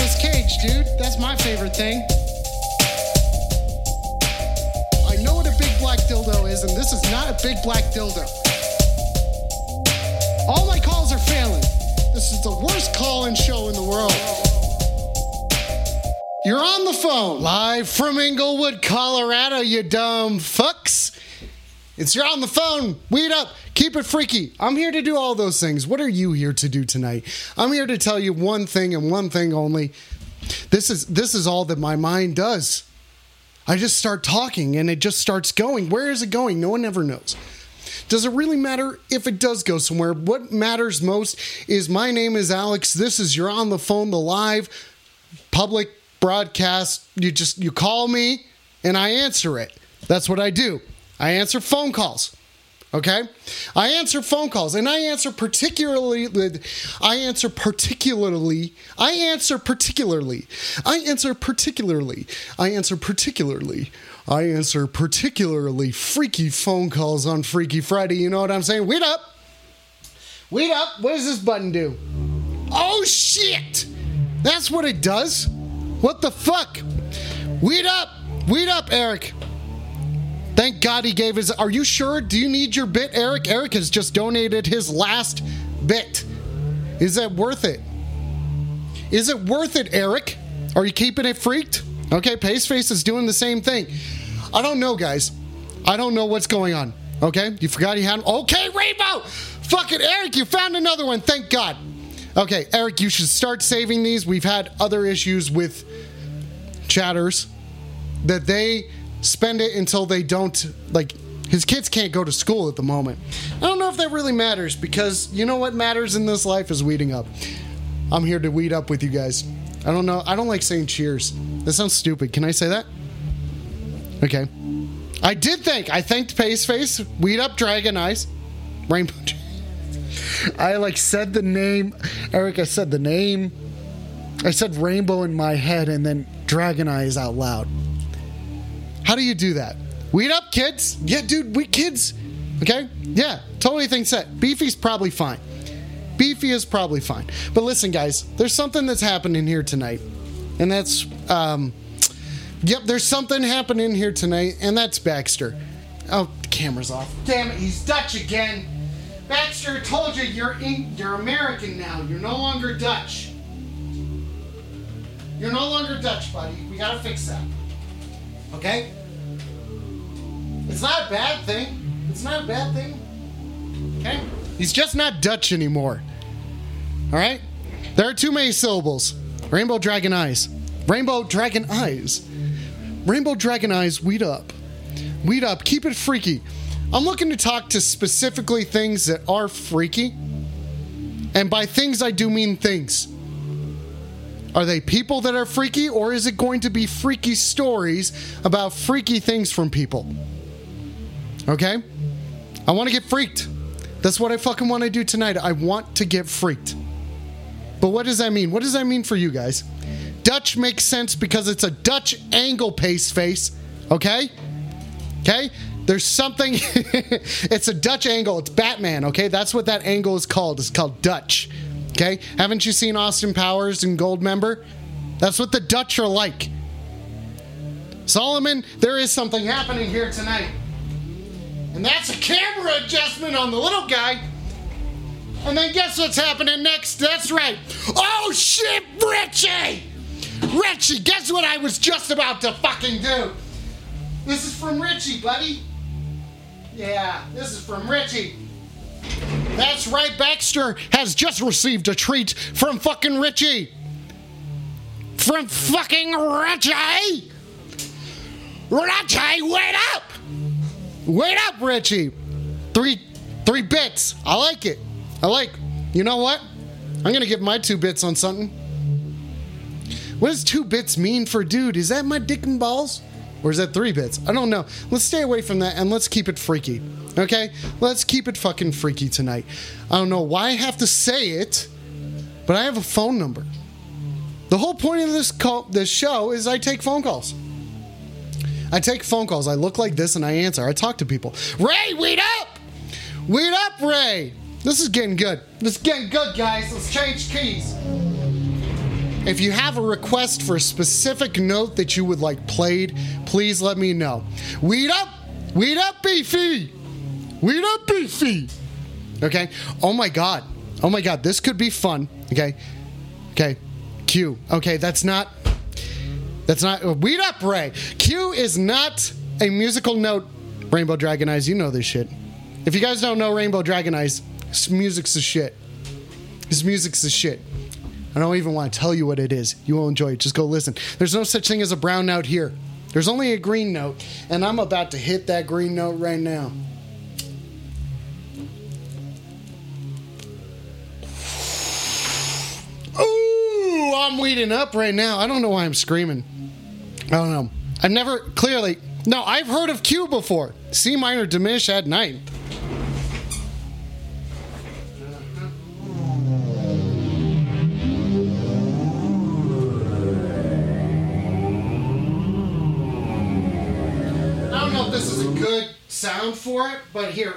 Nicolas Cage, dude. That's my favorite thing. I know what a big black dildo is, and this is not a big black dildo. All my calls are failing. This is the worst call in show in the world. You're on the phone. Live from Englewood, Colorado, you dumb fucks. It's you're on the phone. Weed up. Keep it freaky. I'm here to do all those things. What are you here to do tonight? I'm here to tell you one thing and one thing only. This is this is all that my mind does. I just start talking and it just starts going. Where is it going? No one ever knows. Does it really matter if it does go somewhere? What matters most is my name is Alex. This is You're on the Phone, the live public broadcast. You just you call me and I answer it. That's what I do. I answer phone calls. Okay? I answer phone calls and I answer particularly I answer particularly I answer particularly I answer particularly I answer particularly I answer particularly freaky phone calls on Freaky Friday. You know what I'm saying? Wait up. Wait up. What does this button do? Oh shit! That's what it does. What the fuck? Weed up! Weed up, Eric. Thank God he gave his. Are you sure? Do you need your bit, Eric? Eric has just donated his last bit. Is that worth it? Is it worth it, Eric? Are you keeping it freaked? Okay, Paceface is doing the same thing. I don't know, guys. I don't know what's going on. Okay, you forgot he had. Okay, Rainbow! Fuck it, Eric, you found another one. Thank God. Okay, Eric, you should start saving these. We've had other issues with chatters that they spend it until they don't like his kids can't go to school at the moment. I don't know if that really matters because you know what matters in this life is weeding up. I'm here to weed up with you guys. I don't know. I don't like saying cheers. That sounds stupid. Can I say that? Okay. I did thank. I thanked Pace Face, Weed Up Dragon Eyes, Rainbow. I like said the name. Eric, I said the name. I said rainbow in my head and then dragon eyes out loud. How do you do that? Weed up, kids. Yeah, dude, we kids. Okay? Yeah, totally think set. Beefy's probably fine. Beefy is probably fine. But listen, guys, there's something that's happening here tonight. And that's, um, yep, there's something happening here tonight, and that's Baxter. Oh, the camera's off. Damn it, he's Dutch again. Baxter told you you're in, you're American now. You're no longer Dutch. You're no longer Dutch, buddy. We gotta fix that. Okay? It's not a bad thing. It's not a bad thing. Okay? He's just not Dutch anymore. Alright? There are too many syllables. Rainbow Dragon Eyes. Rainbow Dragon Eyes. Rainbow Dragon Eyes, weed up. Weed up. Keep it freaky. I'm looking to talk to specifically things that are freaky. And by things, I do mean things. Are they people that are freaky, or is it going to be freaky stories about freaky things from people? Okay? I want to get freaked. That's what I fucking want to do tonight. I want to get freaked. But what does that mean? What does that mean for you guys? Dutch makes sense because it's a Dutch angle pace face. Okay? Okay? There's something. it's a Dutch angle. It's Batman. Okay? That's what that angle is called. It's called Dutch. Okay? Haven't you seen Austin Powers and Goldmember? That's what the Dutch are like. Solomon, there is something happening here tonight. And that's a camera adjustment on the little guy. And then guess what's happening next? That's right. Oh shit, Richie! Richie, guess what I was just about to fucking do? This is from Richie, buddy. Yeah, this is from Richie. That's right, Baxter has just received a treat from fucking Richie. From fucking Richie! Richie, wait up! Wait up, Richie! Three three bits. I like it. I like. You know what? I'm gonna give my two bits on something. What does two bits mean for dude? Is that my dick and balls? Or is that three bits? I don't know. Let's stay away from that and let's keep it freaky. Okay? Let's keep it fucking freaky tonight. I don't know why I have to say it, but I have a phone number. The whole point of this call, this show is I take phone calls. I take phone calls. I look like this and I answer. I talk to people. Ray, weed up! Weed up, Ray! This is getting good. This is getting good, guys. Let's change keys. If you have a request for a specific note that you would like played, please let me know. Weed up! Weed up, Beefy! Weed up, Beefy! Okay? Oh my god. Oh my god, this could be fun. Okay? Okay. Q. Okay, that's not. That's not. Uh, weed up, Ray! Q is not a musical note. Rainbow Dragon Eyes, you know this shit. If you guys don't know Rainbow Dragon Eyes, this music's the shit. This music's the shit. I don't even want to tell you what it is. You will enjoy it. Just go listen. There's no such thing as a brown note here. There's only a green note, and I'm about to hit that green note right now. Ooh, I'm weeding up right now. I don't know why I'm screaming. I don't know. I've never clearly. No, I've heard of Q before. C minor diminish at ninth. I don't know if this is a good sound for it, but here.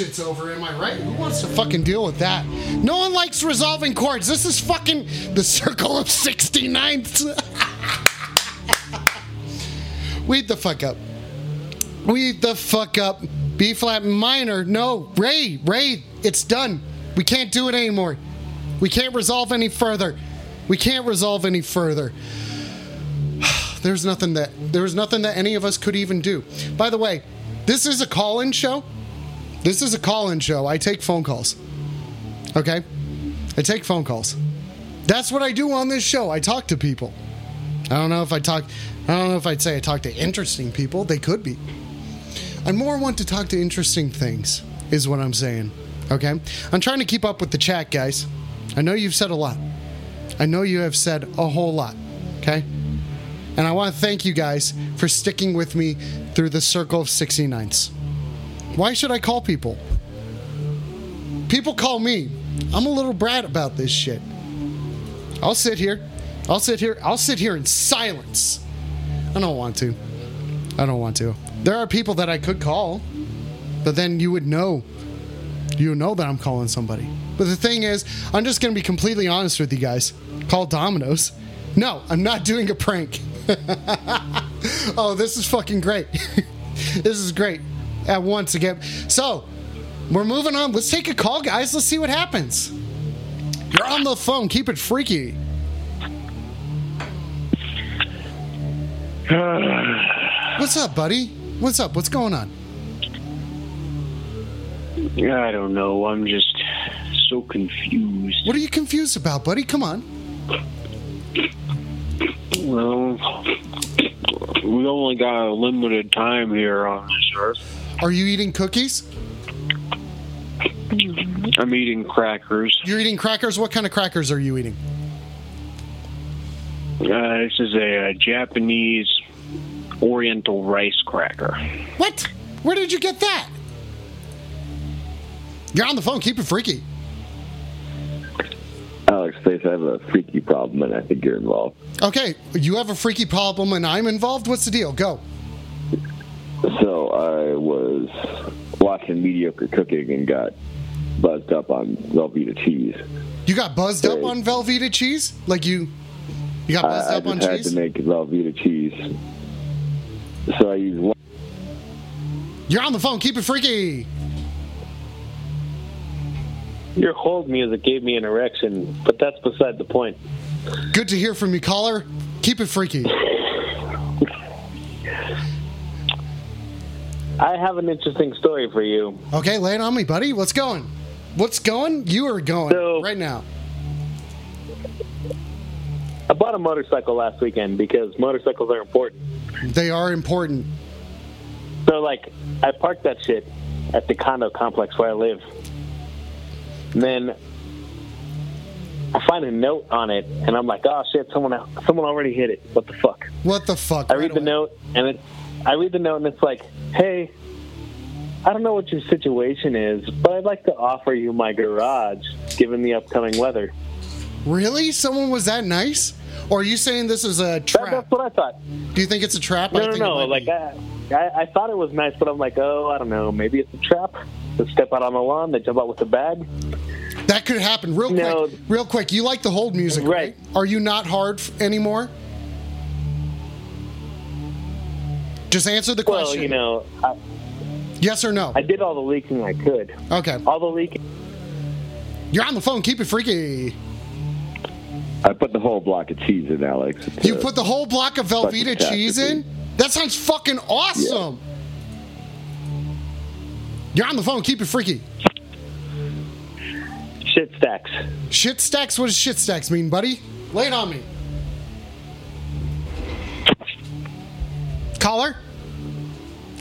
Shit's over. Am I right? Who wants to fucking deal with that? No one likes resolving chords. This is fucking the circle of 69ths. Weed the fuck up. Weed the fuck up. B flat minor. No, Ray, Ray, it's done. We can't do it anymore. We can't resolve any further. We can't resolve any further. There's nothing that there's nothing that any of us could even do. By the way, this is a call-in show. This is a call-in show. I take phone calls. Okay? I take phone calls. That's what I do on this show. I talk to people. I don't know if I talk I don't know if I'd say I talk to interesting people. They could be. I more want to talk to interesting things, is what I'm saying. Okay? I'm trying to keep up with the chat, guys. I know you've said a lot. I know you have said a whole lot. Okay? And I want to thank you guys for sticking with me through the circle of 69s. Why should I call people? People call me. I'm a little brat about this shit. I'll sit here. I'll sit here. I'll sit here in silence. I don't want to. I don't want to. There are people that I could call, but then you would know. You know that I'm calling somebody. But the thing is, I'm just going to be completely honest with you guys. Call Domino's. No, I'm not doing a prank. oh, this is fucking great. this is great. At once again. So, we're moving on. Let's take a call, guys. Let's see what happens. You're on the phone. Keep it freaky. What's up, buddy? What's up? What's going on? I don't know. I'm just so confused. What are you confused about, buddy? Come on. Well, we only got a limited time here on this earth. Are you eating cookies? I'm eating crackers. You're eating crackers? What kind of crackers are you eating? Uh, this is a, uh Japanese Oriental rice cracker. What? Where did you get that? You're on the phone. Keep it freaky. Alex Face, I have a freaky problem, and I think you're involved. Okay, you have a freaky problem and I'm involved. What's the deal? Go. So I was watching mediocre cooking and got buzzed up on Velveeta cheese. You got buzzed up on Velveeta cheese? Like you, you got buzzed I, I up on just had cheese? to make Velveeta cheese, so I used one. You're on the phone. Keep it freaky. Your hold music gave me an erection, but that's beside the point. Good to hear from you, caller. Keep it freaky. I have an interesting story for you. Okay, lay it on me, buddy. What's going? What's going? You are going So- right now. I bought a motorcycle last weekend because motorcycles are important. They are important. So, like, I parked that shit at the condo complex where I live. And then I find a note on it, and I'm like, oh shit, someone someone already hit it. What the fuck? What the fuck? I Right read the note, and it, I read the note, and it's like, hey, I don't know what your situation is, but I'd like to offer you my garage, given the upcoming weather. Really? Someone was that nice? Or are you saying this is a That, trap? that's what I thought. Do you think it's a trap? No, I no, no. Like. I, I, I thought it was nice, but I'm like, oh, I don't know. Maybe it's a trap. They step out on the lawn, they jump out with a bag. that could happen real No. quick. Real quick. You like the hold music, right? Right. Are you not hard anymore? Just answer the question. Well, you know, I, yes or no? I did all the leaking I could. okay. All the leaking. You're on the phone. Keep it freaky. I put the whole block of cheese in, Alex. You put the whole block of Velveeta cheese in? That sounds fucking awesome. You're on the phone. Keep it freaky. Shit stacks. Shit stacks? What does shit stacks mean, buddy? Lay it on me. Caller?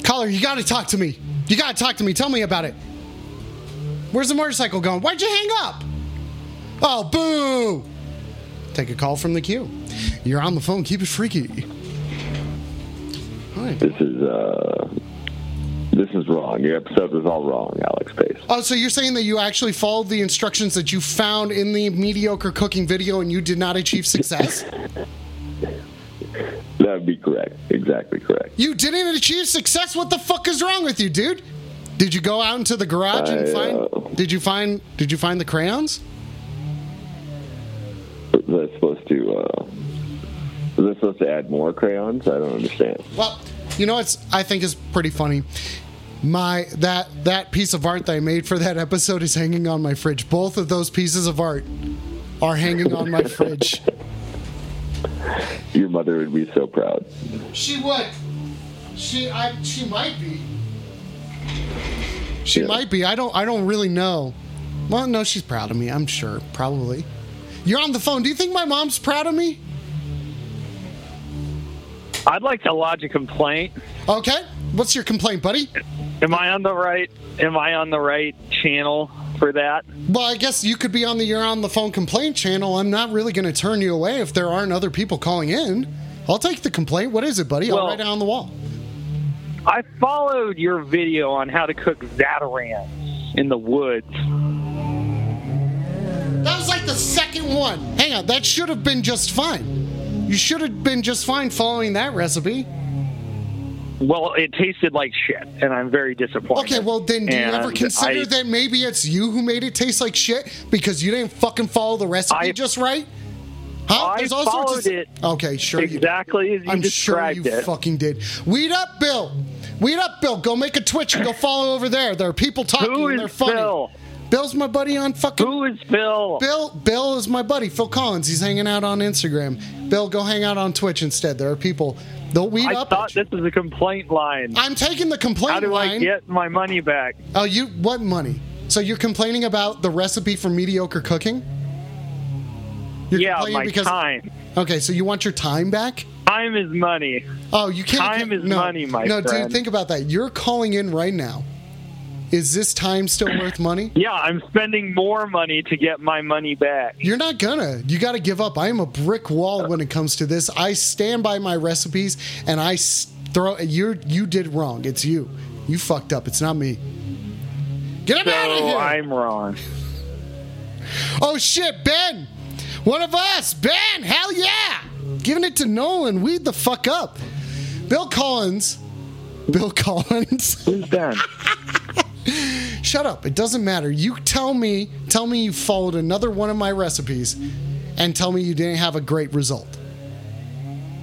Caller, you gotta talk to me. You gotta talk to me. Tell me about it. Where's the motorcycle going? Why'd you hang up? Oh, boo! Take a call from the queue. You're on the phone. Keep it freaky. Hi. This is uh, this is wrong. Your episode was all wrong, Alex Face. Oh, so you're saying that you actually followed the instructions that you found in the mediocre cooking video and you did not achieve success? That would be correct. Exactly correct. you didn't achieve success? What the fuck is wrong with you, dude? Did you go out into the garage and I, find uh, Did you find did you find the crayons? Was that supposed to? Uh, was that supposed to add more crayons? I don't understand. Well, you know what's I think is pretty funny. My that that piece of art that I made for that episode is hanging on my fridge. Both of those pieces of art are hanging on my fridge. Your mother would be so proud. She would. She I she might be. She Yeah. might be. I don't I don't really know. Well, no, she's proud of me, I'm sure. Probably. You're on the phone. Do you think my mom's proud of me? I'd like to lodge a complaint. Okay. What's your complaint, buddy? Am I on the right? Am I on the right channel for that? Well, I guess you could be on the You're on the Phone complaint channel. I'm not really going to turn you away if there aren't other people calling in. I'll take the complaint. What is it, buddy? I'll write it on the wall. I followed your video on how to cook Zatarain's in the woods. That was like the second one. Hang on. That should have been just fine. You should have been just fine following that recipe. Well, it tasted like shit, and I'm very disappointed. Okay, well then, do you ever consider I- that maybe it's you who made it taste like shit because you didn't fucking follow the recipe I- just right? Huh? I followed it Okay, sure. exactly as you I'm sure you it. fucking did. Weed up, Bill. Weed up, Bill. Go make a Twitch and go follow over there. There are people talking. Who and they're funny. Bill? Bill's my buddy on fucking. Who is Bill? Bill, Bill is my buddy. Phil Collins. He's hanging out on Instagram. Bill, go hang out on Twitch instead. There are people. They'll weed I up. thought at you. this was a complaint line. I'm taking the complaint line. How do I get my money back? Oh, you what money? So you're complaining about the recipe for mediocre cooking? You're yeah, complaining my because- time. Okay, so you want your time back? Time is money. Oh, you can't. Time is no, money, my no, dude, think about that. You're calling in right now. Is this time still worth money? Yeah, I'm spending more money to get my money back. You're not gonna. You got to give up. I am a brick wall when it comes to this. I stand by my recipes, and I throw. You you did wrong. It's you. You fucked up. It's not me. Get him out of So here! I'm wrong. Oh shit, Ben! One of us! Ben! Hell yeah! Giving it to Nolan. Weed the fuck up. Bill Collins. Bill Collins. Who's Ben? Shut up. It doesn't matter. You tell me, tell me you followed another one of my recipes and tell me you didn't have a great result.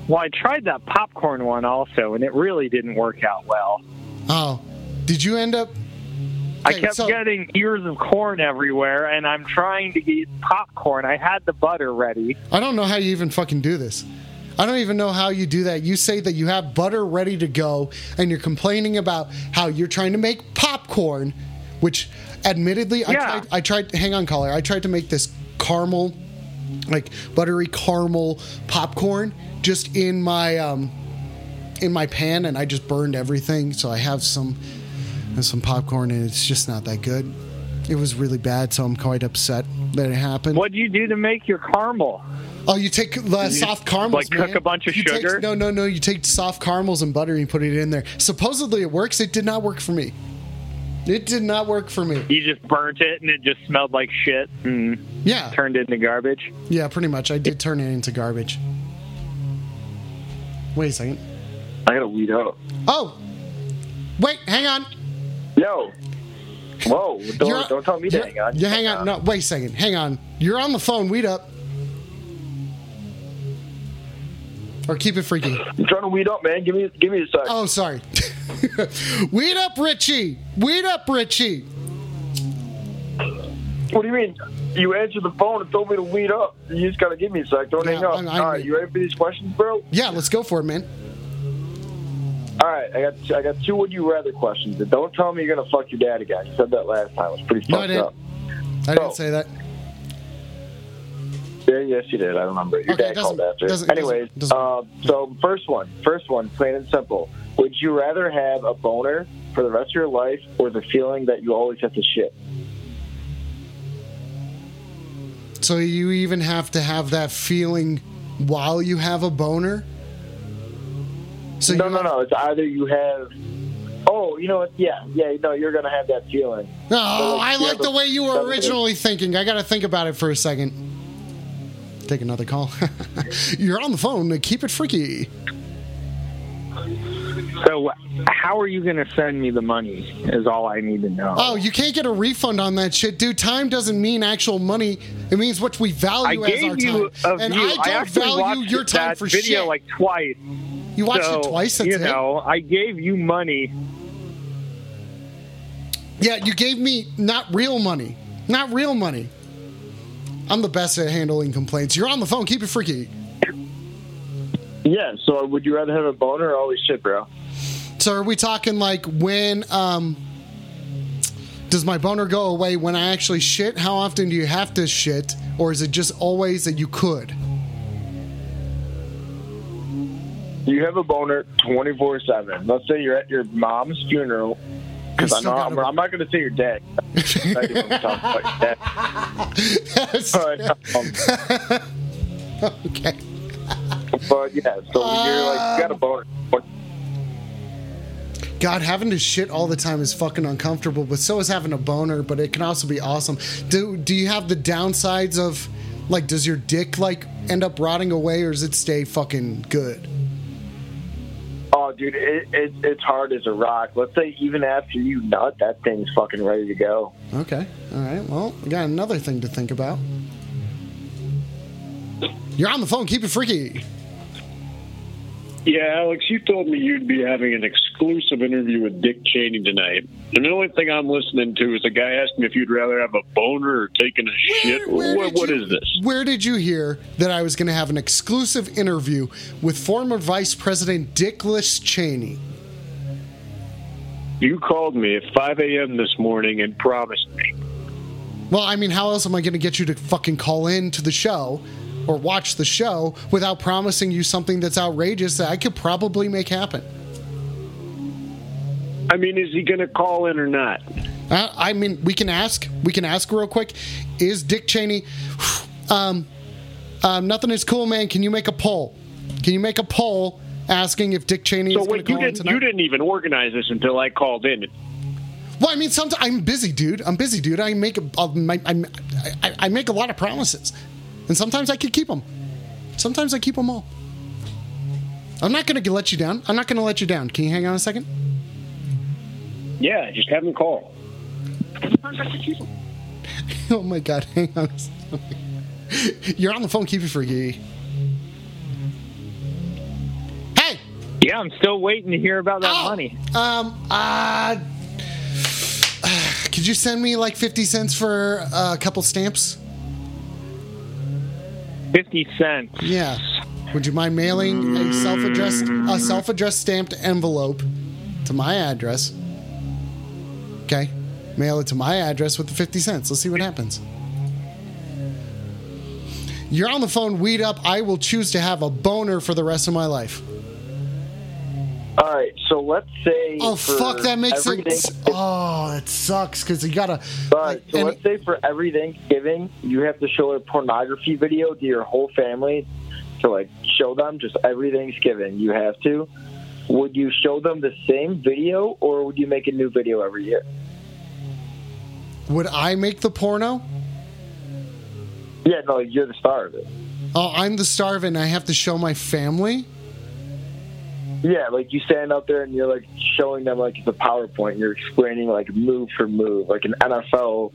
Well, I tried that popcorn one also, and it really didn't work out well. Oh. Did you end up I kept so- getting ears of corn everywhere, and I'm trying to eat popcorn. I had the butter ready. I don't know how you even fucking do this. I don't even know how you do that. You say that you have butter ready to go, and you're complaining about how you're trying to make popcorn, which, admittedly, I tried. I tried. Hang on, caller. I tried to make this caramel, like buttery caramel popcorn, just in my um, in my pan, and I just burned everything. So I have some some popcorn, and it's just not that good. It was really bad, so I'm quite upset that it happened. What do you do to make your caramel? Oh, you take uh, the soft caramels, like, cook a bunch of You take- sugar? no, no, no. You take soft caramels and butter and you put it in there. Supposedly it works. It did not work for me. It did not work for me. You just burnt it, and it just smelled like shit and Yeah, turned into garbage. yeah, pretty much. I did turn it into garbage. Wait a second. I gotta weed out. Oh, wait, hang on. Yo. Whoa! You're- Don't, don't tell me to hang on. Yeah, hang on. No, wait a second. Hang on. You're on the phone. Weed up. Or keep it freaky. I'm trying to weed up, man. Give me, give me a sec. Oh, sorry. Weed up, Richie. Weed up, Richie. What do you mean? You answered the phone and told me to weed up. You just gotta give me a sec. Don't Yeah, hang up. I- I- All right, you ready for these questions, bro? Yeah, let's go for it, man. All right, I got I got two would you rather questions. And don't tell me you're gonna fuck your dad again. You said that last time. It was pretty No, I fucked didn't. up. I didn't say that. Yeah, yes, you did. I remember. Your Okay, dad called after. doesn't- Anyways, doesn't- um, so first one, first one, plain and simple. Would you rather have a boner for the rest of your life, or the feeling that you always have to shit? So you even have to have that feeling while you have a boner? So no, no, no. It's either you have. Oh, you know what? Yeah, yeah. No, you're gonna have that feeling. No, So, I like the a- way you were originally thinking. I got to think about it for a second. Take another call. You're on the phone. Keep it freaky. So, how are you going to send me the money? Is all I need to know. Oh, you can't get a refund on that shit, dude. Time doesn't mean actual money. It means what we I value as our time. a and view. I don't actually value your time that for video shit. like twice. You watched so, it twice. That's you it. know, I gave you money. Yeah, you gave me not real money. Not real money. I'm the best at handling complaints. You're on the phone. Keep it freaky. Yeah. So, would you rather have a boner or always shit, bro? So are we talking like when um does my boner go away when I actually shit? How often do you have to shit? Or is it just always that you could? You have a boner 24 seven. Let's say you're at your mom's funeral. Because I know I'm, I'm not going to say your dad. I didn't want to talk about your dad. But, um, okay. but yeah, so you're like you got a boner. God, having to shit all the time is fucking uncomfortable, but so is having a boner, but it can also be awesome. Do do you have the downsides of like does your dick like end up rotting away or does it stay fucking good? Oh, dude, it, it, it's hard as a rock. Let's say even after you nut, that thing's fucking ready to go. Okay. All right. Well, we got another thing to think about. You're on the phone. Keep it freaky. Yeah, Alex, you told me you'd be having an exclusive interview with Dick Cheney tonight. And the only thing I'm listening to is a guy asking me if you'd rather have a boner or taking a shit. where What, what you- is this? Where did you hear that I was going to have an exclusive interview with former Vice President Dick Lish Cheney? You called me at 5 a.m. this morning and promised me. Well, I mean, how else am I going to get you to fucking call in to the show or watch the show without promising you something that's outrageous that I could probably make happen? I mean, is he going to call in or not? Uh, I mean, we can ask. We can ask real quick. Is Dick Cheney? Um, um, nothing is cool, man. Can you make a poll? Can you make a poll asking if Dick Cheney So is going to you call in didn't tonight? you didn't even organize this until I called in. Well, I mean, sometimes I'm busy, dude. I'm busy, dude. I make a, I, I, I make a lot of promises, and sometimes I can keep them. Sometimes I keep them all. I'm not going to let you down. I'm not going to let you down. Can you hang on a second? Yeah, just have them call. Sometimes I could keep them. Oh my god, hang on. a second. You're on the phone. Keep it freaky. Hey. Yeah, I'm still waiting to hear about that Oh, money. Um. Uh. Could you send me like fifty cents for uh, a couple stamps? Fifty cents. Yeah. Would you mind mailing a self-addressed a self-addressed stamped envelope to my address? Okay. Mail it to my address with the 50 cents. Let's see what happens. You're on the phone, weed up. I will choose to have a boner for the rest of my life. All right, so let's say. Oh fuck, that makes sense. Oh, that sucks because you gotta. All right, so and- let's say for every Thanksgiving, you have to show a pornography video to your whole family to like show them just every Thanksgiving. You have to. Would you show them the same video, or would you make a new video every year? Would I make the porno? Yeah, no, you're the star of it. Oh, I'm the star of it and I have to show my family? Yeah, like you stand up there and you're like showing them like it's a PowerPoint. You're explaining like move for move, like an NFL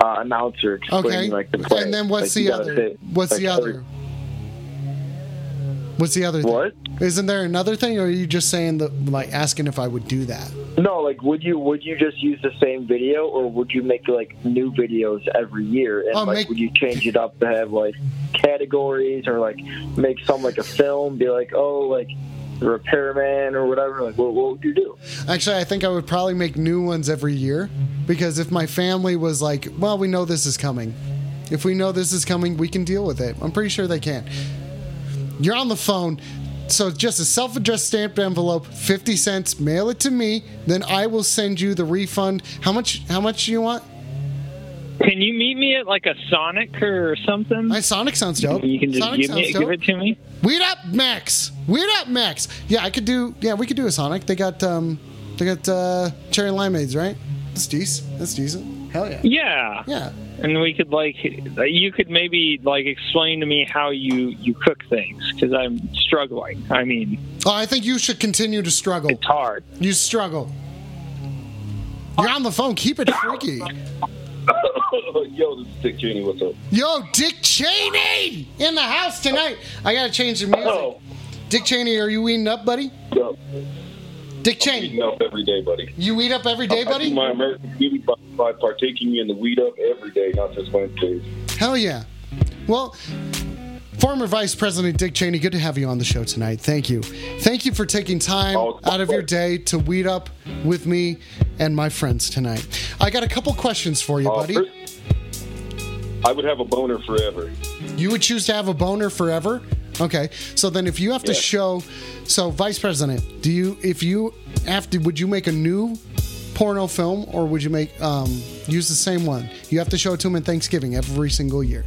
uh, announcer explaining Okay. like the play. And then what's Like, the other? say, What's like, the other? What's the other What? thing? Isn't there another thing or are you just saying that like asking if I would do that? No, like would you would you just use the same video, or would you make like new videos every year? And Oh, like, make- would you change it up to have like categories, or like make some like a film? Be like, oh, like repairman or whatever. Like, what, what would you do? Actually, I think I would probably make new ones every year because if my family was like, well, we know this is coming. If we know this is coming, we can deal with it. I'm pretty sure they can. You're on the phone. So just a self-addressed stamped envelope, 50 cents, mail it to me, then I will send you the refund. How much how much do you want? Can you meet me at like a Sonic or something? My Sonic sounds dope. You can just Sonic give, me, sounds give it to me. Weed up Max. Weed up Max. Yeah, I could do. Yeah, we could do a Sonic. They got um, they got uh, cherry limeades, right? That's decent. That's decent. Hell yeah. Yeah. Yeah. And we could like, you could maybe like explain to me how you you cook things because I'm struggling. I mean, Oh, I think you should continue to struggle. it's hard. You struggle. You're on the phone. Keep it freaky. Yo, this is Dick Cheney. What's up? Yo, Dick Cheney in the house tonight. I gotta change the music. Oh. Dick Cheney, are you eating up, buddy? Yo, Dick Cheney, eating up every day, buddy. you eat up every day, I do buddy? my American beauty by, by partaking in the weed up every day, not just Wednesdays. Hell yeah. Well, former Vice President Dick Cheney, good to have you on the show tonight. Thank you. Thank you for taking time Oh, out of your day to weed up with me and my friends tonight. I got a couple questions for you, Uh, buddy. I would have a boner forever. You would choose to have a boner forever? Okay. So then if you have to Yeah. show so Vice President, do you if you have to would you make a new porno film or would you make um use the same one? You have to show it to him in Thanksgiving every single year.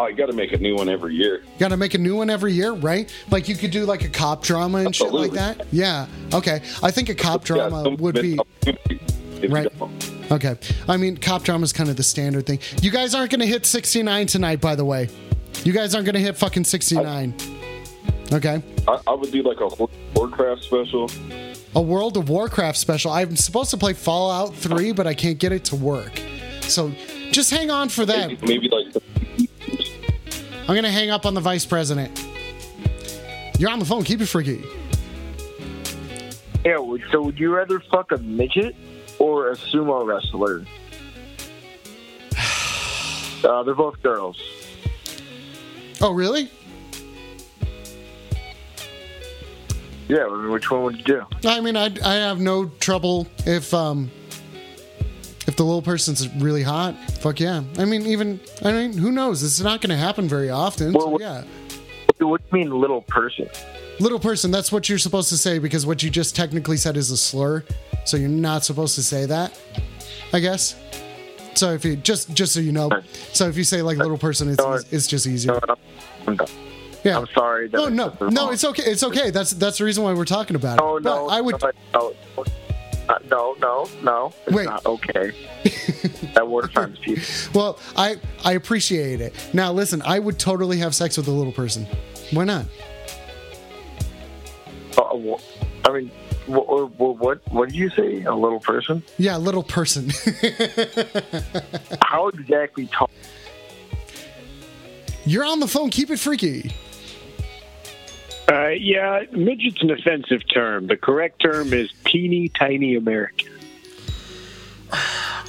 Oh, you got to make a new one every year. You got to make a new one every year, right? Like you could do like a cop drama and shit like that. Yeah. Okay. I think a cop drama Yeah, would be Right. okay. I mean, cop drama is kind of the standard thing. You guys aren't going to hit 69 tonight, by the way. You guys aren't going to hit fucking 69. Okay. I, I would do like a Warcraft special. A World of Warcraft special. I'm supposed to play Fallout 3, but I can't get it to work. So just hang on for that. Maybe, maybe like I'm going to hang up on the vice president. You're on the phone. Keep it freaky. Yeah. So would you rather fuck a midget or a sumo wrestler? Uh, they're both girls. Oh, really? Yeah, I mean, which one would you do? I mean, I I have no trouble if um if the little person's really hot. Fuck yeah. I mean, even I mean, who knows? It's not going to happen very often. Well, so yeah, What do you mean, little person? little person. That's what you're supposed to say because what you just technically said is a slur. So you're not supposed to say that. I guess. So if you just just so you know, so if you say like little person, it's it's just easier. Yeah. I'm sorry. That oh, No, no, no. It's okay. It's okay. That's that's the reason why we're talking about it. Oh But no! I would. No, uh, no, no, no. It's Wait. not okay. that word offends people. Well, I I appreciate it. Now listen, I would totally have sex with a little person. Why not? Uh, wh- I mean, what, what, what, what did you say? A little person? Yeah, a little person. How exactly tall? You're on the phone. Keep it freaky. Uh, yeah, midget's an offensive term. The correct term is teeny tiny American.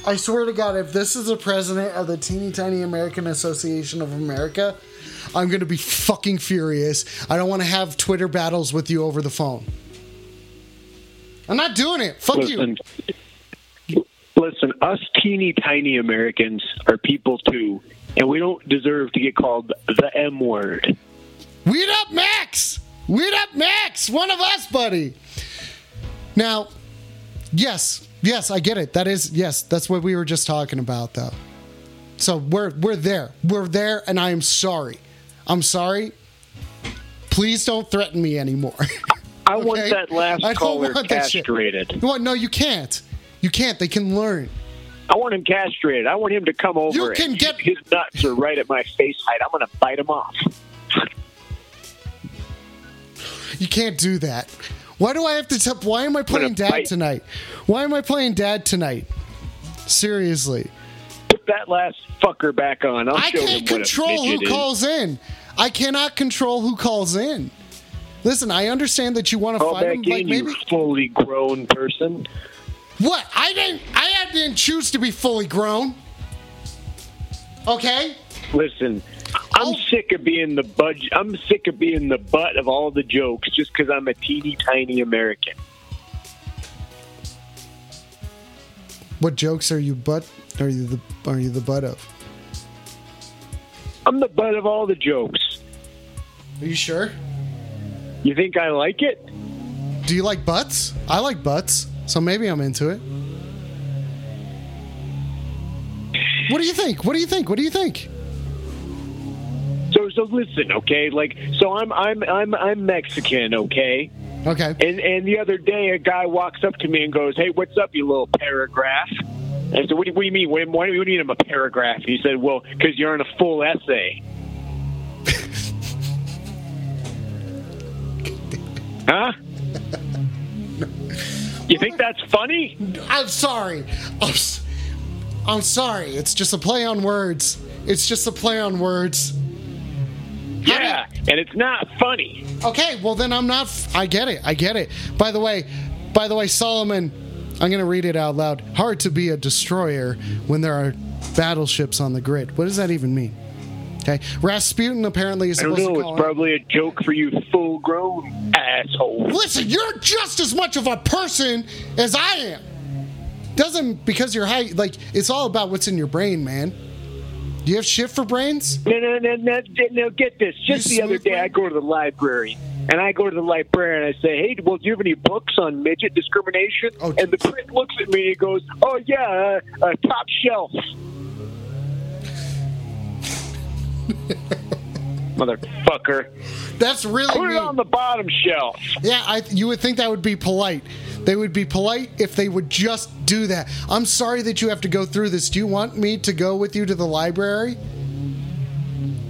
I swear to God, if this is the president of the Teeny Tiny American Association of America, I'm gonna be fucking furious. I don't want to have Twitter battles with you over the phone. I'm not doing it. Fuck listen, you. listen, us teeny tiny Americans are people too, and we don't deserve to get called the M word. Weed up, Max. Weed up, Max. One of us, buddy. Now, yes, yes, I get it. That is yes, that's what we were just talking about, though. So we're we're there. We're there, and I am sorry. I'm sorry. Please don't threaten me anymore. I want that last I caller want that shit. castrated. What? No, you can't. You can't. They can learn. I want him castrated. I want him to come over. You can and get- his nuts are right at my face height. I'm going to bite him off. You can't do that. Why do I have to tell? Why am I playing dad bite- tonight? Why am I playing dad tonight? Seriously. Put that last fucker back on. I'll I show can't what control who midget is. calls in. I cannot control who calls in. Listen, I understand that you want to Call fight back him. in, Like maybe you fully grown person. what? I didn't. I didn't choose to be fully grown. Okay. Listen, I'm sick of being the budge. I'm sick of being the butt of all the jokes just because I'm a teeny tiny American. What jokes are you butt? Are you the Are you the butt of? I'm the butt of all the jokes. Are you sure? You think I like it? Do you like butts? I like butts, so maybe I'm into it. What do you think? What do you think? What do you think? So, so listen, okay. Like, so I'm, I'm, I'm, I'm Mexican, okay. Okay. And and the other day, a guy walks up to me and goes, "Hey, what's up, you little paragraph?" And I said, "What do you, what do you mean? Why do you need him a paragraph?" He said, "Well, because you're in a full essay." huh? You think that's funny? I'm sorry. I'm, s- I'm sorry. It's just a play on words. It's just a play on words. Yeah, and it's not funny. Okay, well then I'm not. F- I get it. I get it. By the way, by the way, Solomon, I'm gonna read it out loud. Hard to be a destroyer when there are battleships on the grid. What does that even mean? Okay, Rasputin apparently is I don't know. It's in- probably a joke for you full-grown asshole. Listen, you're just as much of a person as I am. Doesn't because you're high. Like it's all about what's in your brain, man. Do you have shit for brains? No, no, no, no, no. Get this. Just You the other day, brain? I go to the library, and I go to the librarian and I say, "Hey, well, do you have any books on midget discrimination?" Oh, and the print looks at me and he goes, "Oh yeah, uh, uh, top shelf." Motherfucker. That's really Put it on the bottom shelf. Yeah, I, you would think that would be polite. They would be polite if they would just do that. I'm sorry that you have to go through this. Do you want me to go with you to the library?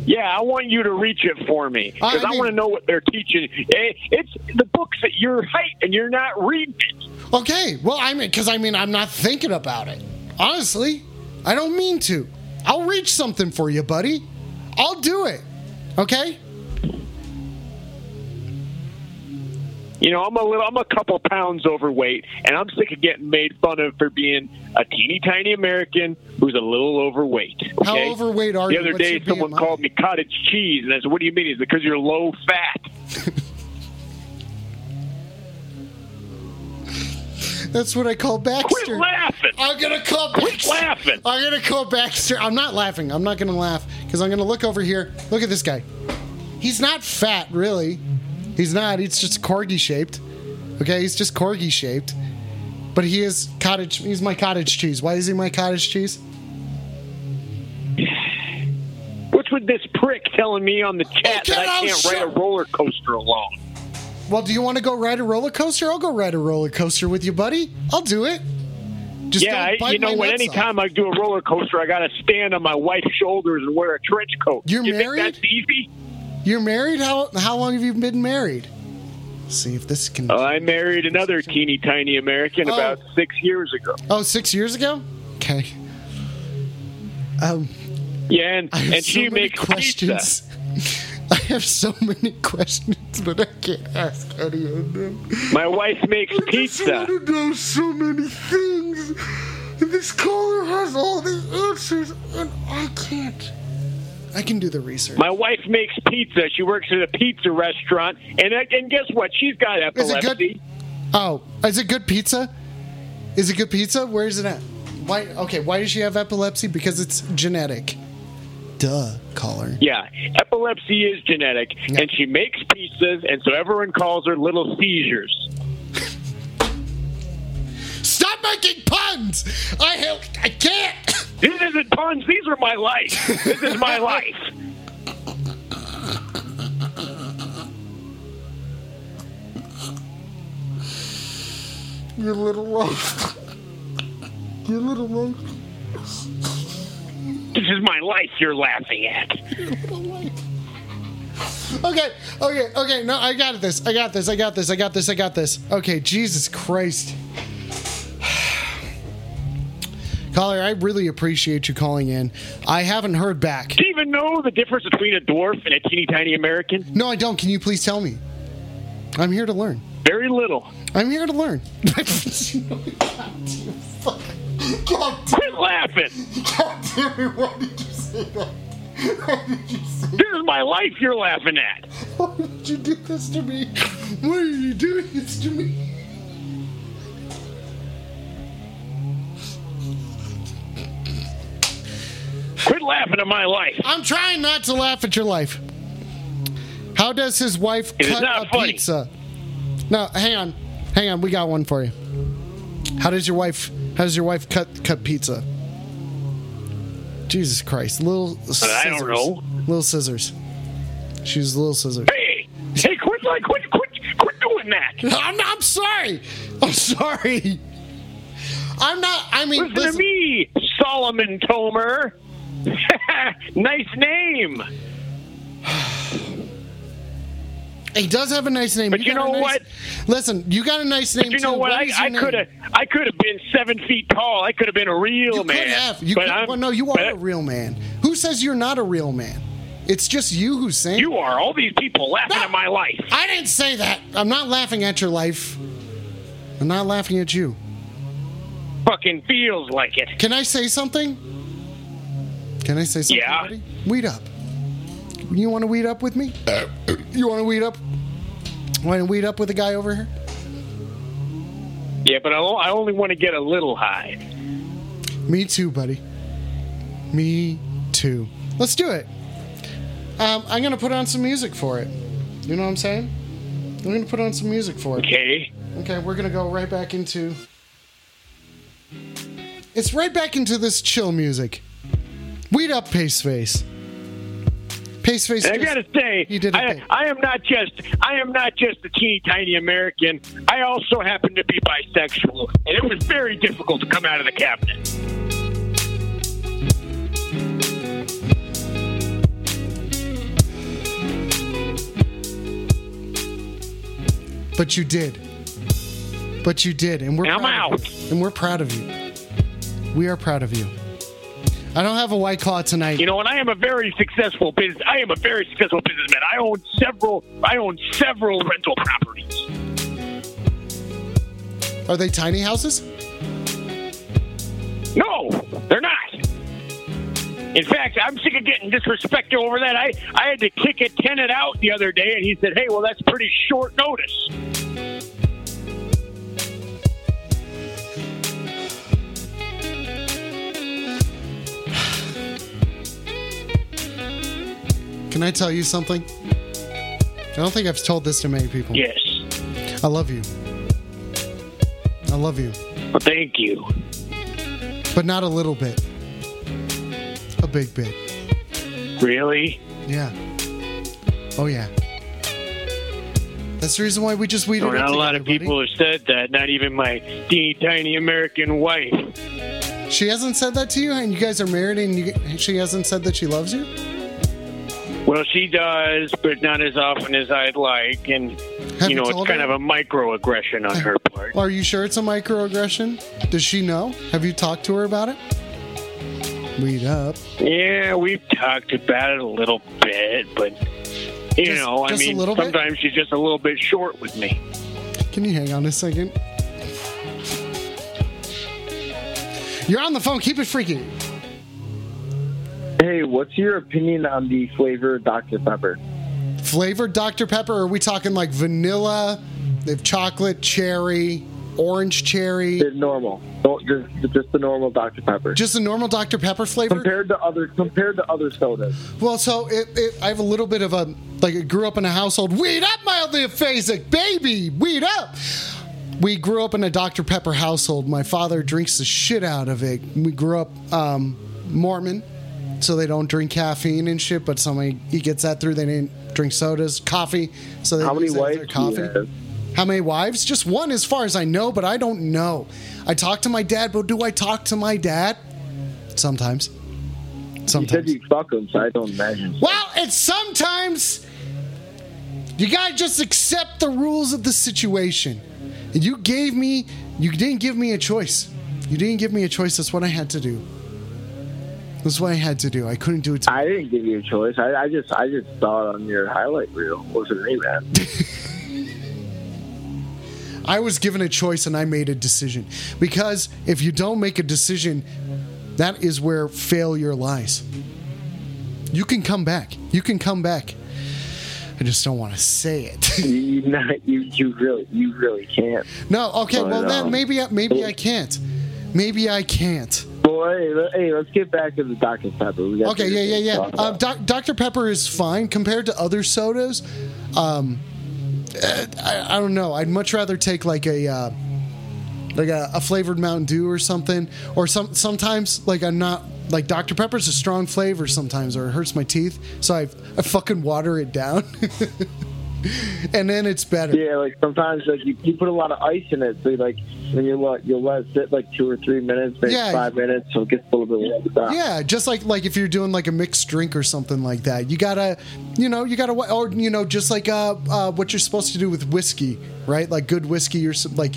Yeah, I want you to reach it for me because I I, want to know what they're teaching. Eh, It's the books at your height, and you're not reading it. Okay, well, I mean, because I mean, I'm not thinking about it. Honestly, I don't mean to. I'll reach something for you, buddy. I'll do it. Okay? You know, I'm a little, I'm a couple pounds overweight, and I'm sick of getting made fun of for being a teeny tiny American who's a little overweight. How okay? overweight are the you? The other What's day, someone BMI? called me cottage cheese, and I said, "What do you mean?" Is it because you're low fat? That's what I call Baxter. Quit laughing. I'm gonna call Quit Baxter. laughing. I'm gonna call Baxter. I'm not laughing. I'm not gonna laugh because I'm gonna look over here. Look at this guy. He's not fat, really. He's not. He's just corgi shaped. Okay, he's just corgi shaped. But he is cottage. He's my cottage cheese. Why is he my cottage cheese? What's with this prick telling me on the chat oh, Okay, that I can't ride a roller coaster alone? Well, do you want to go ride a roller coaster? I'll go ride a roller coaster with you, buddy. I'll do it. Just yeah, I, you know what? nuts off. Anytime I do a roller coaster, I got to stand on my wife's shoulders and wear a trench coat. You're you married? That's easy? You're married? How how long have you been married? see if this can. Uh, I married another teeny tiny American Oh. about six years ago. Oh, six years ago. Okay. Um, Yeah, and, and so she makes questions. pizza. I have so many questions, but I can't ask any of them. My wife makes I pizza. want to know so many things. And this caller has all the answers, and I can't. I can do the research. My wife makes pizza. She works at a pizza restaurant, and uh, and guess what? She's got Is it epilepsy. good? Oh, is it good pizza? Is it good pizza? Where is it at? Why? Okay, why does she have epilepsy? Because it's genetic. Duh, caller. Yeah, epilepsy is genetic, Yeah. and she makes pizzas, and so everyone calls her Little Seizures. Stop making puns! I have, I can't. This isn't puns. These are my life. This is my life. You little life. You little life. This is my life. You're laughing at. Okay, okay, okay. No, I got this. I got this. I got this. I got this. I got this. Okay, Jesus Christ. Caller, I really appreciate you calling in. I haven't heard back. Do you even know the difference between a dwarf and a teeny tiny American? No, I don't. Can you please tell me? I'm here to learn. Very little. I'm here to learn. God Quit laughing. damn it, why did you say that? Why did you say This is my life. You're laughing at. Why did you do this to me? Why are you doing this to me? Quit laughing at my life. I'm trying not to laugh at your life. How does his wife It is cut not a funny. pizza? No, hang on, hang on. We got one for you. How does your wife? How does your wife cut cut pizza? Jesus Christ, little. Scissors. I don't know. Little scissors. She's little scissors. Hey, hey, quit like quit quit quit doing that. I'm, not, I'm sorry. I'm sorry. I'm not. I mean, Listen, to me, Solomon Tomer. nice name. He does have a nice name. But you a know nice- what? Listen, you got a nice name But you know too. what? I, I could have I could have been seven feet tall. I could have been a real You man. could have. You but could, well, no, you are a real man. Who says you're not a real man? It's just you who's saying. You are. All these people laughing No. at my life. I didn't say that. I'm not laughing at your life. I'm not laughing at you. Fucking feels like it. Can I say something? Can I say something? Yeah. buddy? Weed up. You want to weed up with me? You want to weed up? Want to weed up with the guy over here? Yeah, but I only want to get a little high. Me too, buddy. Me too. Let's do it. Um, I'm gonna put on some music for it. You know what I'm saying? I'm gonna put on some music for it. Okay. Okay, we're gonna go right back into. It's right back into this chill music. Weed up, Pace Face. Pace Face. I gotta say, You did I. I am not just I am not just a teeny tiny American. I also happen to be bisexual, and it was very difficult to come out of the cabinet. But you did. But you did, and we're I'm out. And we're proud of you. We are proud of you. I don't have a white claw tonight. You know, and I am a very successful business. I am a very successful businessman. I own several. I own several rental properties. Are they tiny houses? No, they're not. In fact, I'm sick of getting disrespected over that. I, I had to kick a tenant out the other day, and he said, "Hey, well, that's pretty short notice." Can I tell you something? I don't think I've told this to many people. Yes. I love you. I love you. Well, thank you. But not a little bit. A big bit. Really? Yeah. Oh yeah. That's the reason why we just we well, not not a lot together, of people have said that. Not even my teeny tiny American wife. She hasn't said that to you, and you guys are married, and you, she hasn't said that she loves you. Well, she does, but not as often as I'd like. And, Have you know, it's kind her? of a microaggression on her part. Are you sure it's a microaggression? Does she know? Have you talked to her about it? Weed up. Yeah, we've talked about it a little bit, but, you Just- know, I just a mean, little bit? sometimes she's just a little bit short with me. Can you hang on a second? You're on the phone. Keep it freaky. Hey, what's your opinion on the flavor Dr. Pepper? Flavored Dr. Pepper? Are we talking like vanilla? They have chocolate, cherry, orange cherry. The normal, no, just, just the normal Dr. Pepper. Just the normal Dr. Pepper flavor? Compared to other compared to other sodas. Well, so it, it, I have a little bit of a like. I grew up in a household. Weed up, mildly aphasic baby. Weed up. We grew up in a Dr. Pepper household. My father drinks the shit out of it. We grew up um, Mormon, so they don't drink caffeine and shit. But somebody he gets that through. They didn't drink sodas, coffee. So they How many use that as wives coffee. How many wives? Just one, as far as I know, but I don't know. I talk to my dad, but do I talk to my dad? Sometimes. You Sometimes. said you fuck them, so I don't imagine. Well, it's sometimes you gotta just accept the rules of the situation. And you gave me, you didn't give me a choice. You didn't give me a choice. That's what I had to do. That's what I had to do. I couldn't do it. To I didn't give you a choice. I, I just I just saw it on your highlight reel. Wasn't me, man. I was given a choice and I made a decision. Because if you don't make a decision, that is where failure lies. You can come back. You can come back. I just don't want to say it. you, not you you really you really can't. No, okay, well then um, maybe maybe I can't. Maybe I can't. Well, hey, let- hey, let's get back to the Dr. Pepper. We got Okay, yeah, yeah, yeah. Uh. Doc, Dr. Pepper is fine compared to other sodas. Um, uh, I, I don't know. I'd much rather take like a uh, like a, a flavored Mountain Dew or something, or some sometimes like I'm not like Dr. Pepper's a strong flavor sometimes, or it hurts my teeth, so I I fucking water it down, and then it's better. Yeah, like sometimes like you, you put a lot of ice in it, so you like when you let you'll let it sit like two or three minutes, maybe Yeah. five minutes, so it gets a little bit warmed up. Yeah, just like like if you're doing like a mixed drink or something like that, you gotta, you know, you gotta, or you know, just like uh, uh, what you're supposed to do with whiskey, right? Like good whiskey, you're like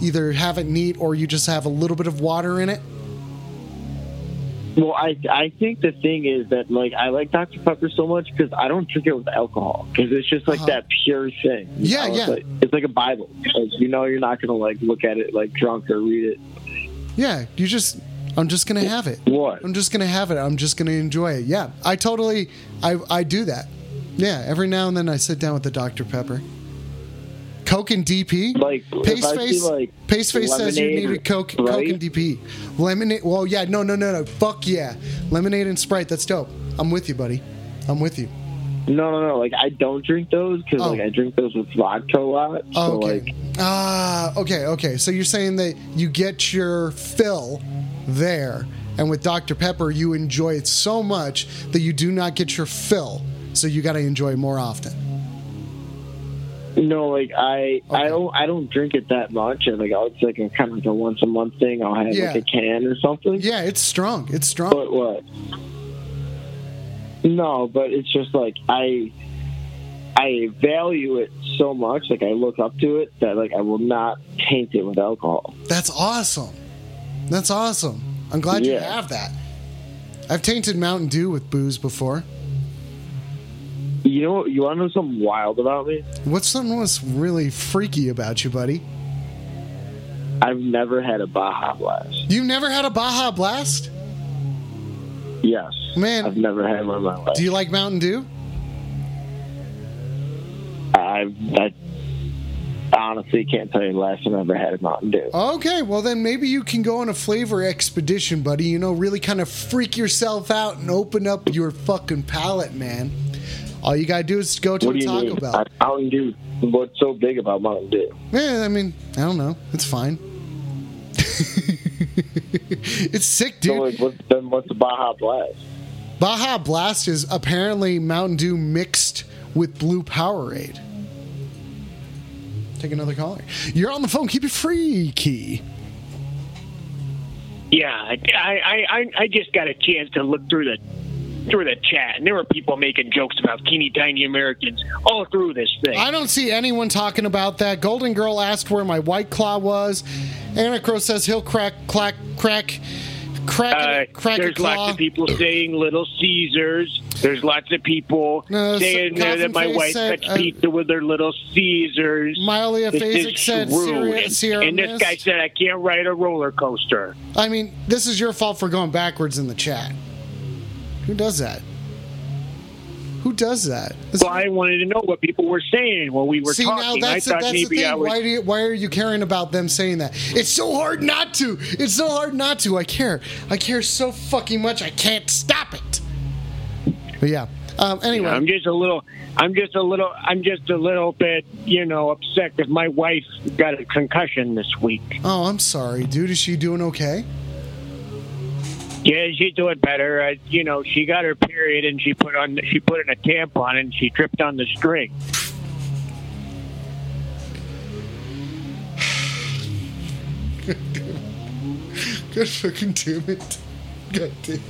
either have it neat or you just have a little bit of water in it. Well, I I think the thing is that like I like Dr Pepper so much because I don't drink it with alcohol because it's just like Uh-huh. that pure thing. Yeah, know? yeah. It's like, it's like a Bible. Like, you know, you're not gonna like look at it like drunk or read it. Yeah, you just, I'm just gonna have it. What? I'm just gonna have it. I'm just gonna enjoy it. Yeah, I totally, I I do that. Yeah, every now and then I sit down with the Dr Pepper. Coke and DP. Like if Paste face. like Paste face says you needed Coke, or Coke and DP. Lemonade. Well, yeah, no, no, no, no. Fuck yeah, lemonade and Sprite. That's dope. I'm with you, buddy. I'm with you. No, no, no. Like I don't drink those because Oh. like I drink those with vodka a lot. So Oh, okay. like Ah, okay, okay. So you're saying that you get your fill there, and with Dr. Pepper, you enjoy it so much that you do not get your fill. So you got to enjoy more often. No, like I I don't I don't drink it that much. And like I'll- it's like a kind of like a once a month thing. I'll have Yeah. like a can or something. Yeah, it's strong. It's strong. But what? No, but it's just like I I value it so much, like I look up to it that like I will not taint it with alcohol. That's awesome. That's awesome. I'm glad you have that. I've tainted Mountain Dew with booze before. You know, you want to know something wild about me? What's something that's really freaky about you, buddy? I've never had a Baja Blast. You've never had a Baja Blast? Yes, Man, I've never had one in my life. do you like Mountain Dew? I, I honestly can't tell you the last time I ever had a Mountain Dew. Okay, well then maybe you can go on a flavor expedition, buddy. You know, really kind of freak yourself out and open up your fucking palate, man. All you gotta do is go to What a do you Taco mean? Bell. Uh, Mountain Dew. What's so big about Mountain Dew? Yeah, I mean, I don't know. It's fine. it's sick, dude. So like, what, then what's the Baja Blast? Baja Blast is apparently Mountain Dew mixed with Blue Powerade. Take another caller. You're on the phone. Keep it freaky. Yeah, I, I, I, I just got a chance to look through the through the chat, and there were people making jokes about teeny tiny Americans all through this thing. I don't see anyone talking about that. Golden Girl asked where my White Claw was. Anna Crow says he'll crack, crack, crack, crack, Uh, crack a there's lots of people saying Little Caesars. There's lots of people No, saying there that my wife said, cuts uh, pizza with her Little Caesars. This aphasic said true. Sierra- And- Sierra and this guy said I can't ride a roller coaster. I mean, this is your fault for going backwards in the chat. Who does that? Who does that? Well, I wanted to know what people were saying while we were See talking. now that's, I thought that's the thing. I was. Why do you, why are you caring about them saying that? It's so hard not to. It's so hard not to. I care. I care so fucking much. I can't stop it. But yeah. Um, anyway, I'm just a little. I'm just a little. I'm just a little bit, you know, upset because my wife got a concussion this week. oh, I'm sorry, dude. Is she doing okay? Yeah, she's doing better. Uh, you know, she got her period and she put on. She put in a tampon and she tripped on the string. God fucking damn it. God damn.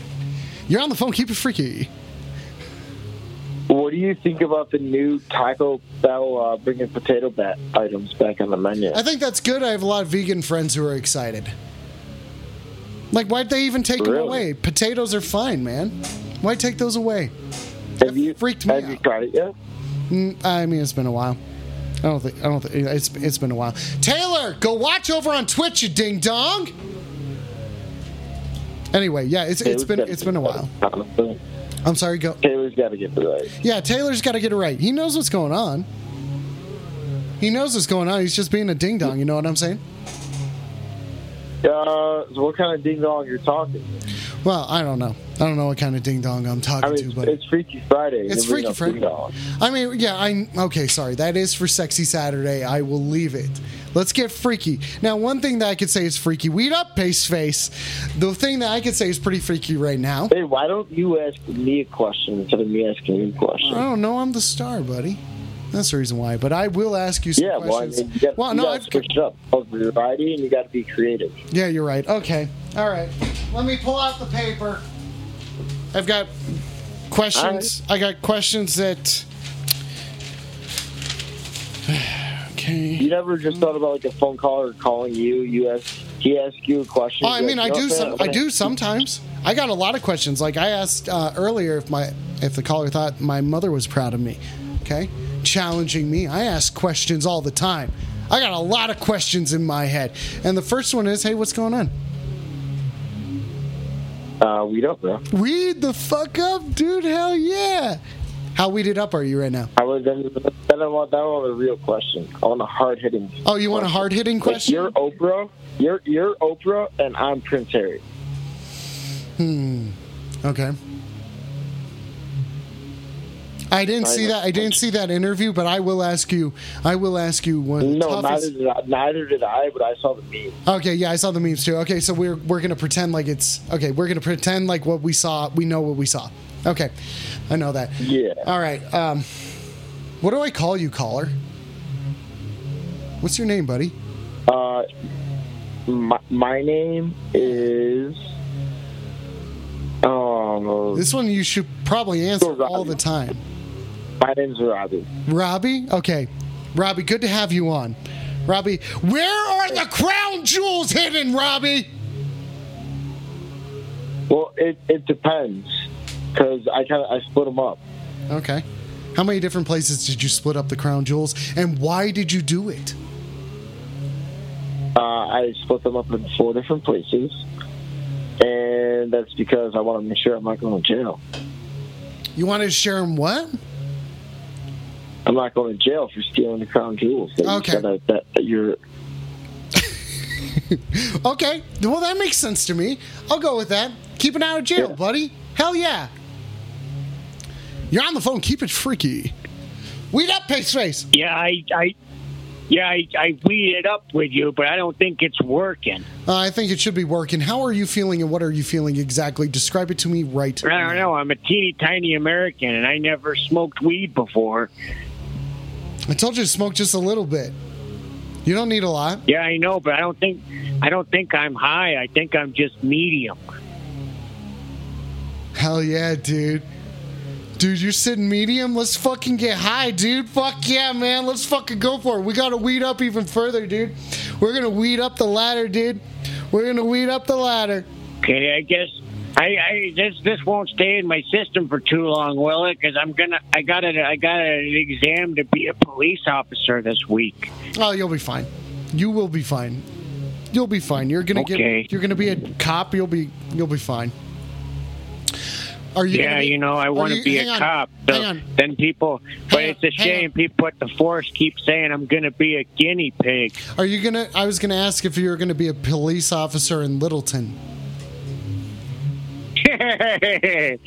You're on the phone. Keep it freaky. What do you think about the new Taco Bell uh, bringing potato bat items back on the menu? I think that's good. I have a lot of vegan friends who are excited. Like, why'd they even take them away? Potatoes are fine, man. Why take those away? Have you freaked me Have you tried it yet? Mm, I mean, it's been a while. I don't think. I don't think it's it's been a while. Taylor, go watch over on Twitch, you ding dong. Anyway, yeah, it's it's been it's been a while. I'm sorry. Go. Taylor's got to get it right. Yeah, Taylor's got to get it right. He knows what's going on. He knows what's going on. He's just being a ding dong. You know what I'm saying? Uh, so what kind of ding dong you're talking? Well, I don't know. I don't know what kind of ding dong I'm talking I mean, to, but it's Freaky Friday. It's Freaky Friday. I mean, yeah, I okay, sorry. That is for sexy Saturday. I will leave it. Let's get freaky. Now, one thing that I could say is freaky. Weed up, pace face. The thing that I could say is pretty freaky right now. Hey, why don't you ask me a question instead of me asking you a question? I don't know. I'm the star, buddy. That's the reason why. But I will ask you some yeah, well, I questions. mean, you got, well, you no, got switch it up. Oh, variety, and you got to be creative. yeah, you're right. Okay, all right. Let me pull out the paper. I've got questions. I got questions that. okay. You never just thought about like a phone call or calling you. You ask, he asks you a question. Oh, I mean, I do. Some, I do sometimes. I got a lot of questions. Like I asked uh, earlier if my if the caller thought my mother was proud of me. Okay, challenging me. I ask questions all the time. I got a lot of questions in my head, and the first one is, "Hey, what's going on?" Uh, we don't, bro. Weed the fuck up, dude. Hell yeah. How weeded up are you right now? I would then, then I want that one a real question. I want a hard hitting. Oh, you want a hard hitting question? you're Oprah. You're you're Oprah, and I'm Prince Harry. Hmm. Okay. I didn't see that. I didn't see that interview, but I will ask you. I will ask you one. No, toughest- neither did I. Neither did I. But I saw the meme. Okay, yeah, I saw the memes too. Okay, so we're we're gonna pretend like it's okay. We're gonna pretend like what we saw. We know what we saw. Okay, I know that. Yeah. All right. Um, what do I call you, caller? What's your name, buddy? Uh, my, my name is. Oh, This one you should probably answer all the time. My name's Robbie. Robbie. Okay, Robbie. Good to have you on. Robbie, where are the crown jewels hidden, Robbie? Well, it it depends because I kind of I split them up. Okay. How many different places did you split up the crown jewels, and why did you do it? Uh, I split them up in four different places, and that's because I want to make sure I'm not going to jail. You wanted to share them what? I'm not going to jail for stealing the crown jewels. That you Okay. said that, that, that you're Okay, well that makes sense to me. I'll go with that. Keeping out of jail, buddy. Hell yeah. You're on the phone. Keep it freaky. Weed up, pace face. Yeah, I, I, yeah, I, I weed it up with you, but I don't think it's working. Uh, I think it should be working. How are you feeling and what are you feeling exactly? Describe it to me right. I don't know. I'm a teeny tiny American, and I never smoked weed before. I told you to smoke just a little bit. You don't need a lot. Yeah, I know, but I don't think I don't think I'm high. I think I'm just medium. Hell yeah, dude. Dude, you're sitting medium. Let's fucking get high, dude. Fuck yeah, man. Let's fucking go for it. We gotta weed up even further, dude. We're gonna weed up the ladder, dude. We're gonna weed up the ladder. Okay, I guess I, I this this won't stay in my system for too long, will it? Because I'm gonna I got a I got an exam to be a police officer this week. Oh, you'll be fine. You will be fine. You'll be fine. You're gonna Okay. get. You're gonna be a cop. You'll be. You'll be fine. Are you? yeah, be- you know I want to be a on, cop. So hang on. then people, but Hang it's a on, shame people at the force keep saying I'm gonna be a guinea pig. Are you gonna? I was gonna ask if you were gonna be a police officer in Littleton.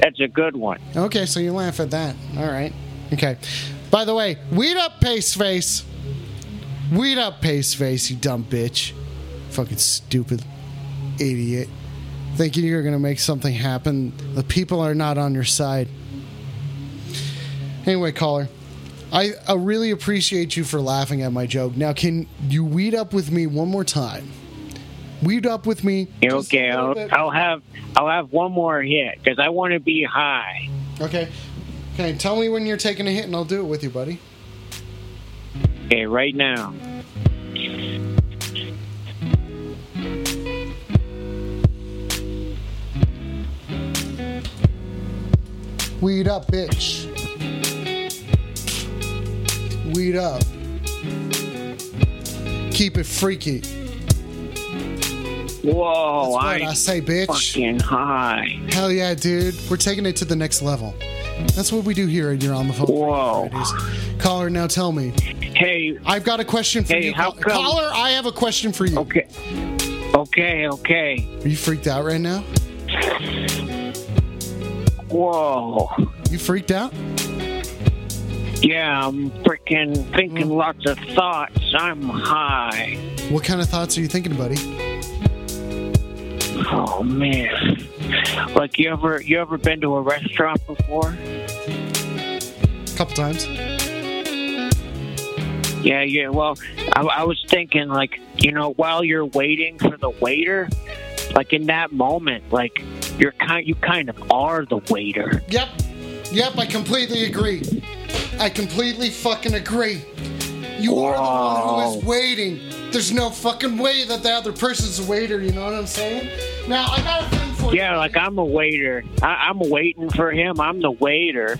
That's a good one. Okay, so you laugh at that. All right. Okay. By the way, weed up, pace face. Weed up, pace face. You dumb bitch. Fucking stupid idiot. Thinking you're gonna make something happen. The people are not on your side. Anyway, caller. I, I really appreciate you for laughing at my joke. Now, can you weed up with me one more time? Weed up with me. Okay, I'll. I'll have I'll have one more hit because I want to be high. Okay. Okay, tell me when you're taking a hit and I'll do it with you, buddy. Okay, right now. Weed up, bitch. Weed up. Keep it freaky. Whoa, I, I say, bitch. fucking high. Hell yeah, dude. We're taking it to the next level. That's what we do here at You're on the Phone. Whoa. Caller, now tell me. Hey, I've got a question for Hey, you. how come- Caller, I have a question for you. okay, okay, okay. Are you freaked out right now? Whoa. You freaked out? Yeah, I'm freaking thinking mm. lots of thoughts. I'm high. What kind of thoughts are you thinking, buddy? Oh man. Like you ever you ever been to a restaurant before? A couple times. Yeah, yeah. Well, I, I was thinking like you know while you're waiting for the waiter, like in that moment, like you're kind you kind of are the waiter. Yep. Yep, I completely agree. I completely fucking agree. You are the one who is waiting. There's no fucking way that the other person's a waiter, you know what I'm saying? Now, I got a thing for you. Yeah, like I'm a waiter. I, I'm waiting for him. I'm the waiter.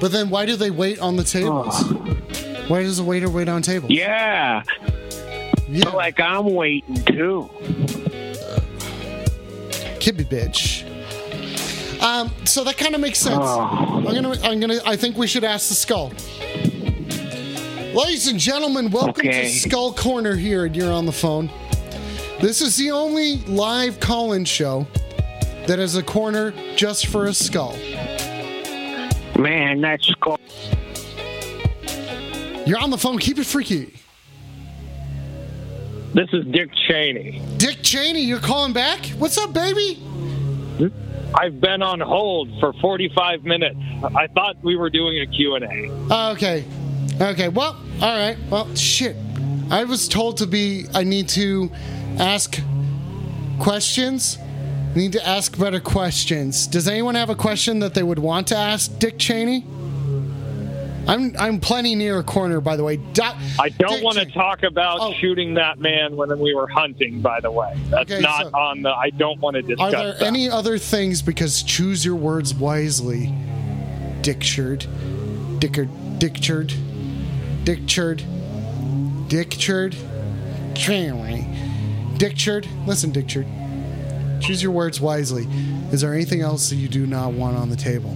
But then why do they wait on the tables? Why does a waiter wait on tables? Yeah. Yeah. Like I'm waiting too. Kibby bitch. Um, so that kind of makes sense. Oh. I'm gonna, I'm gonna, I think we should ask the skull. Ladies and gentlemen, welcome Okay. to Skull Corner here at You're on the Phone. This is the only live call-in show that has a corner just for a skull. Man, that's cool. You're on the phone. Keep it freaky. This is Dick Cheney. Dick Cheney, you're calling back? What's up, baby? I've been on hold for 45 minutes. I thought we were doing a Q&A. Oh, okay. Okay. Well, all right. Well, shit. I was told to be. I need to ask questions. I need to ask better questions. Does anyone have a question that they would want to ask Dick Cheney? I'm I'm plenty near a corner, by the way. Do- I don't want to talk about Oh. shooting that man when we were hunting, by the way. That's Okay, not so- on the. I don't want to discuss Are there that. any other things? Because choose your words wisely. Dickchard, Dickard, Dickchard, Dickchard, Dickchard, Dickchard. Listen, Dickchard. Choose your words wisely. Is there anything else that you do not want on the table?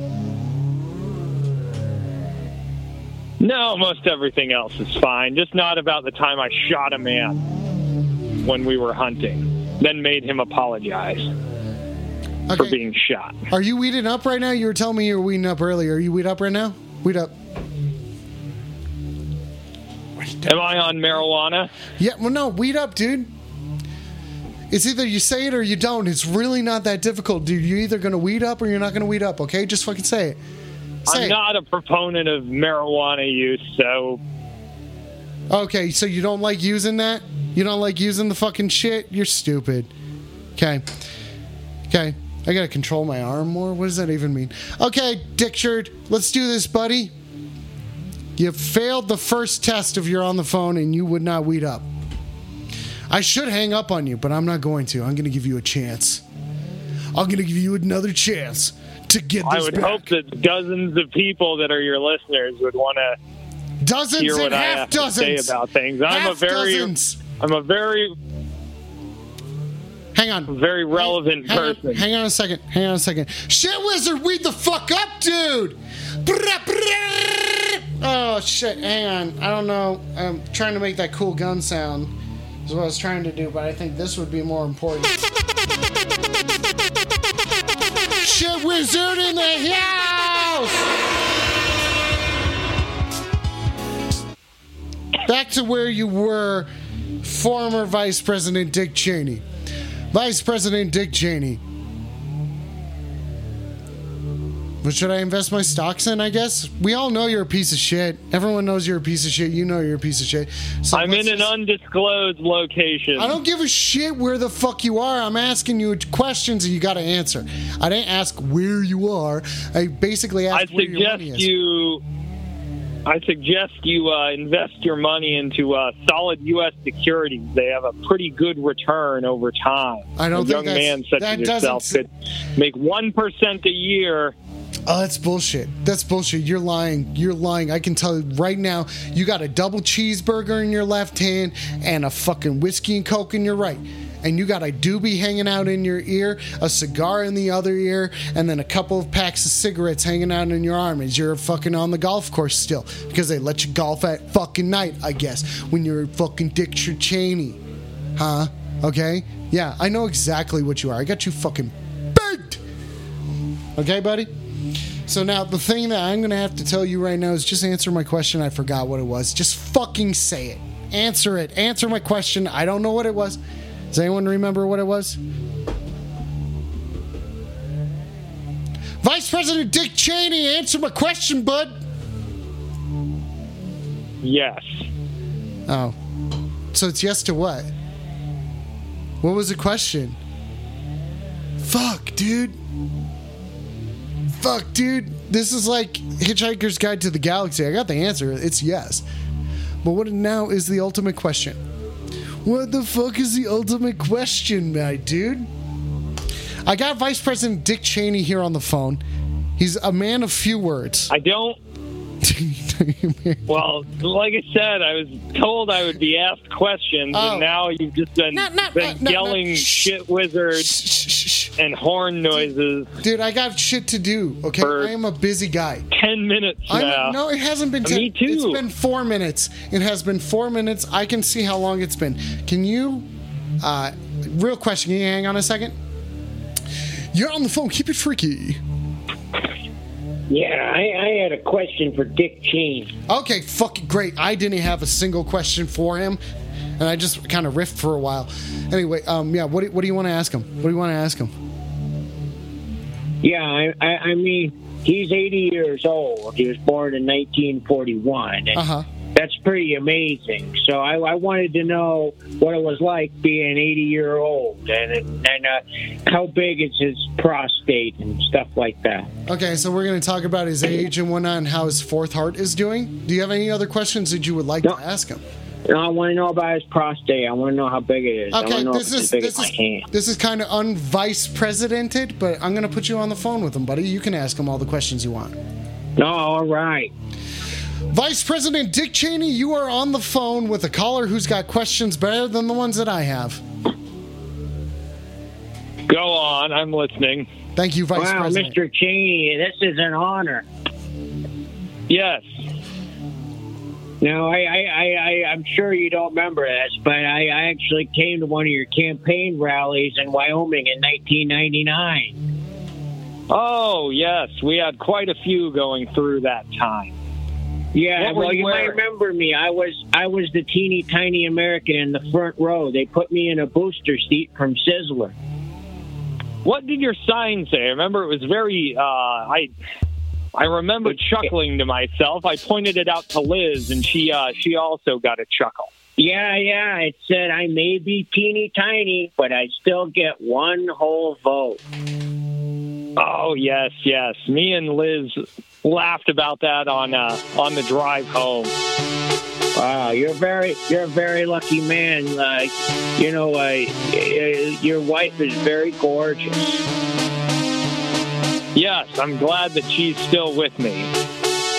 No, most everything else is fine. Just not about the time I shot a man when we were hunting, then made him apologize. for being shot. Are you weeding up right now? You were telling me you were weeding up earlier. Are you weed up right now? Weed up. Am I on marijuana? Yeah, well, no, weed up, dude. It's either you say it or you don't. It's really not that difficult, dude. You're either gonna weed up or you're not gonna weed up. Okay, just fucking say it. Say I'm not a proponent of marijuana use, so Okay, so you don't like using that? You don't like using the fucking shit? You're stupid. Okay. Okay. I gotta control my arm more? What does that even mean? Okay, Dick Shirt, let's do this, buddy. You failed the first test if you're on the phone and you would not weed up. I should hang up on you, but I'm not going to. I'm gonna give you a chance. I'm gonna give you another chance to get I would back. hope that dozens of people that are your listeners would want to Dozens hear what and I half have to say about things. I'm a very, dozens. I'm a very, Hang on. very relevant Hang on, person. hang on a second. Hang on a second. Shit wizard, weed the fuck up, dude. Oh shit. Hang on. I don't know. I'm trying to make that cool gun sound. Is what I was trying to do, but I think this would be more important. Shit wizard in the house. Back to where you were, former Vice President Dick Cheney. Vice President Dick Cheney. What should I invest my stocks in? I guess we all know you're a piece of shit. Everyone knows you're a piece of shit. You know you're a piece of shit. So I'm in an just- undisclosed location. I don't give a shit where the fuck you are. I'm asking you questions and you got to answer. I didn't ask where you are. I basically I asked where your suggest money is. you. I suggest you uh, invest your money into uh, solid U.S. securities. They have a pretty good return over time. I don't a think young man such as yourself could make one percent a year. Oh, that's bullshit. That's bullshit. You're lying. You're lying. I can tell you right now, you got a double cheeseburger in your left hand and a fucking whiskey and coke in your right. And you got a doobie hanging out in your ear, a cigar in the other ear, and then a couple of packs of cigarettes hanging out in your arm as you're fucking on the golf course still. Because they let you golf at fucking night, I guess, when you're fucking Dick Cheney. Huh? Okay? Yeah, I know exactly what you are. I got you fucking baked. Okay, buddy? So now the thing that I'm gonna have to tell you right now is just answer my question. I forgot what it was. Just fucking say it. Answer it. Answer my question. I don't know what it was. Does anyone remember what it was? Vice President Dick Cheney, answer my question, bud. Yes. Oh. So it's yes to what? What was the question? Fuck, dude. Fuck, dude. This is like Hitchhiker's Guide to the Galaxy. I got the answer. It's yes. But what now is the ultimate question? What the fuck is the ultimate question, my dude? I got Vice President Dick Cheney here on the phone. He's a man of few words. I don't. Well, like I said, I was told I would be asked questions, Oh. and now you've just been, No, no, been no, no, yelling shit wizard and horn noises Dude, I got shit to do, okay? I am a busy guy. ten minutes I'm, now. no, it hasn't been. Uh, Ten, me too. It's been four minutes. It has been four minutes. I can see how long it's been. Can you, uh, real question? Can you hang on a second? You're on the phone. Keep it freaky. Yeah, I, I had a question for Dick Cheney. Okay, fucking great. I didn't have a single question for him, and I just kind of riffed for a while. Anyway, um, yeah. What do, what do you want to ask him? What do you want to ask him? Yeah, I, I, I mean, he's 80 years old. He was born in 1941. Uh huh. That's pretty amazing. So I, I wanted to know what it was like being 80 year old and and uh, how big is his prostate and stuff like that. Okay, so we're going to talk about his age and whatnot, and how his fourth heart is doing. Do you have any other questions that you would like to ask him? And I want to know about his prostate. I want to know how big it is. Okay, to know this if is it's as big this is this is kind of unvice presidented, but I'm gonna put you on the phone with him, buddy. You can ask him all the questions you want. No, all right. Vice President Dick Cheney, you are on the phone with a caller who's got questions better than the ones that I have. Go on, I'm listening. Thank you, Vice wow, President. Mr. Cheney, this is an honor. Yes. Now, I, I, I, I, I'm sure you don't remember this, but I, I actually came to one of your campaign rallies in Wyoming in 1999. Oh yes, we had quite a few going through that time. Yeah, What well, you you might remember me. I was I was the teeny tiny American in the front row. They put me in a booster seat from Sizzler. What did your sign say? I remember it was very. Uh, I I remember chuckling to myself. I pointed it out to Liz, and she uh, she also got a chuckle. Yeah, yeah. It said I may be teeny tiny, but I still get one whole vote. Oh yes, yes. Me and Liz laughed about that on uh, on the drive home. Wow, you're very you're a very lucky man. Like, you know, uh, your wife is very gorgeous. Yes, I'm glad that she's still with me.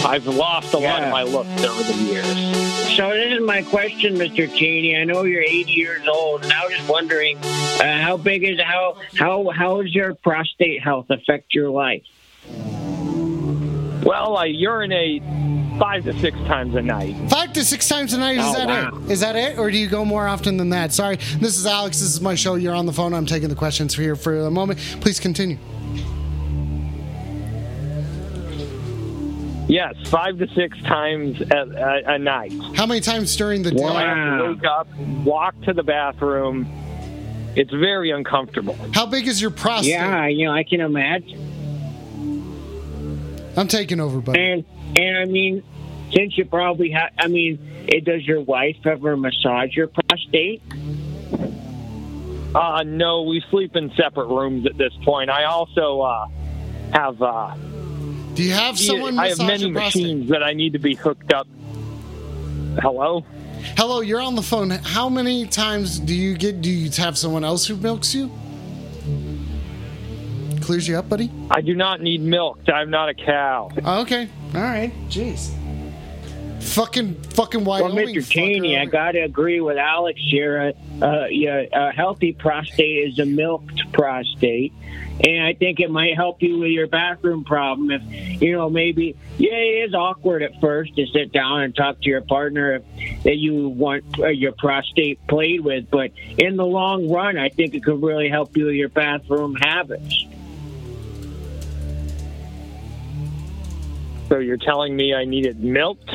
I've lost a lot of my looks over the years. So this is my question, Mr. Cheney. I know you're 80 years old, and I was just wondering, uh, how big is how how how does your prostate health affect your life? Well, I urinate five to six times a night. Five to six times a night. Is Oh, that wow. it? Is that it, or do you go more often than that? Sorry, this is Alex. This is my show. You're on the phone. I'm taking the questions for here for a moment. Please continue. Yes, five to six times a, a, a night. How many times during the day? I have to wake up, walk to the bathroom. It's very uncomfortable. How big is your prostate? Yeah, you know, I can imagine. I'm taking over, buddy. And and I mean, since you probably have, I mean, it, does your wife ever massage your prostate? Uh, no, we sleep in separate rooms at this point. I also uh, have. Uh, Do you have someone I have many machines that I need to be hooked up. Hello. Hello, you're on the phone. How many times do you get? Do you have someone else who milks you? Clears you up, buddy. I do not need milk. I'm not a cow. Okay. All right. Jeez. Fucking fucking Well, Mr. Cheney, I got to agree with Alex here. Uh, uh, yeah, a healthy prostate is a milked prostate. And I think it might help you with your bathroom problem. If, you know, maybe, yeah, it is awkward at first to sit down and talk to your partner if, that you want uh, your prostate played with. But in the long run, I think it could really help you with your bathroom habits. So you're telling me I need it milked?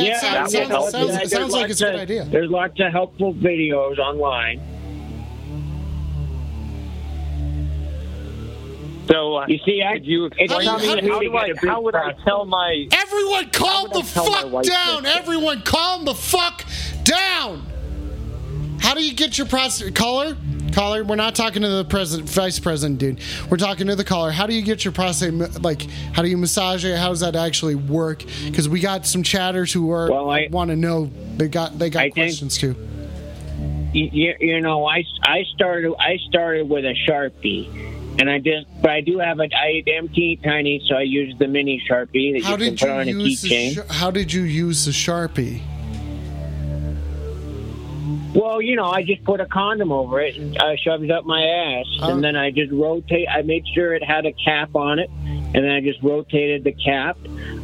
Yeah, that sounds, will sounds, sounds, There's sounds like it's a good of- idea. There's lots of helpful videos online. So uh, You see, I, you explain not to me easy how do get I a big how would I tell my Everyone, calm the fuck down. this? Everyone, calm the fuck down. How do you get your prostate caller? Caller, we're not talking to the president, vice president, dude. We're talking to the caller. How do you get your prostate? Like, how do you massage it? How does that actually work? Because we got some chatters who are Well, I- want to know. They got they got I think- questions too. you, you- know, I, I started I started with a sharpie, and I just but I do have a I am teeny tiny, so I use the mini sharpie that How you can put you on a keychain. sh- How did you use the sharpie? Well, you know, I just put a condom over it and I shoved it up my ass, and then I just rotate. I made sure it had a cap on it, and then I just rotated the cap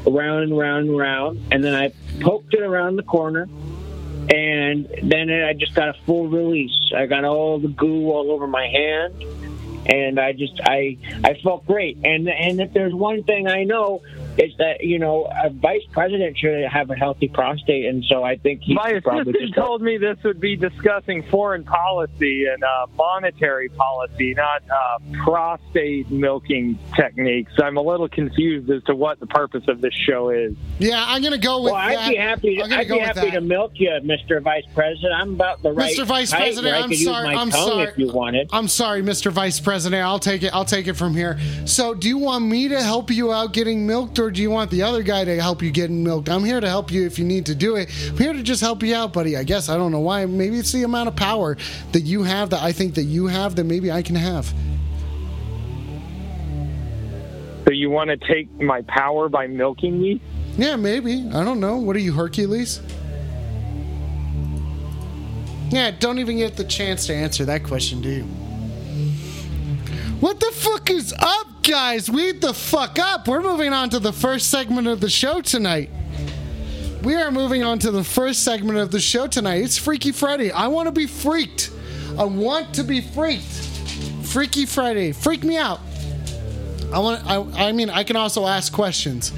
around and round and round, and then I poked it around the corner. And then I just got a full release. I got all the goo all over my hand, and I just I I felt great. And and if there's one thing I know is that you know a vice president should have a healthy prostate, and so I think he my should probably assistant just told me this would be discussing foreign policy and uh, monetary policy, not uh, prostate milking techniques. I'm a little confused as to what the purpose of this show is. Yeah, I'm gonna go with Well, I'd that. be happy. I'm gonna I'd go be happy that. to milk you, Mr. Vice President. I'm about the right Mr. Vice height President, I I'm sorry. Use my I'm sorry. If you wanted. I'm sorry, Mr. Vice President. I'll take it. I'll take it from here. So, do you want me to help you out getting milked, or do you want the other guy to help you getting milked? I'm here to help you if you need to do it. I'm here to just help you out, buddy. I guess I don't know why. Maybe it's the amount of power that you have that I think that you have that maybe I can have. So you want to take my power by milking me? Yeah, maybe. I don't know. What are you, Hercules? Yeah, don't even get the chance to answer that question, do you? What the fuck is up, guys? Weed the fuck up. We're moving on to the first segment of the show tonight. We are moving on to the first segment of the show tonight. It's Freaky Friday. I want to be freaked. I want to be freaked. Freaky Friday. Freak me out. I want. I, I mean, I can also ask questions.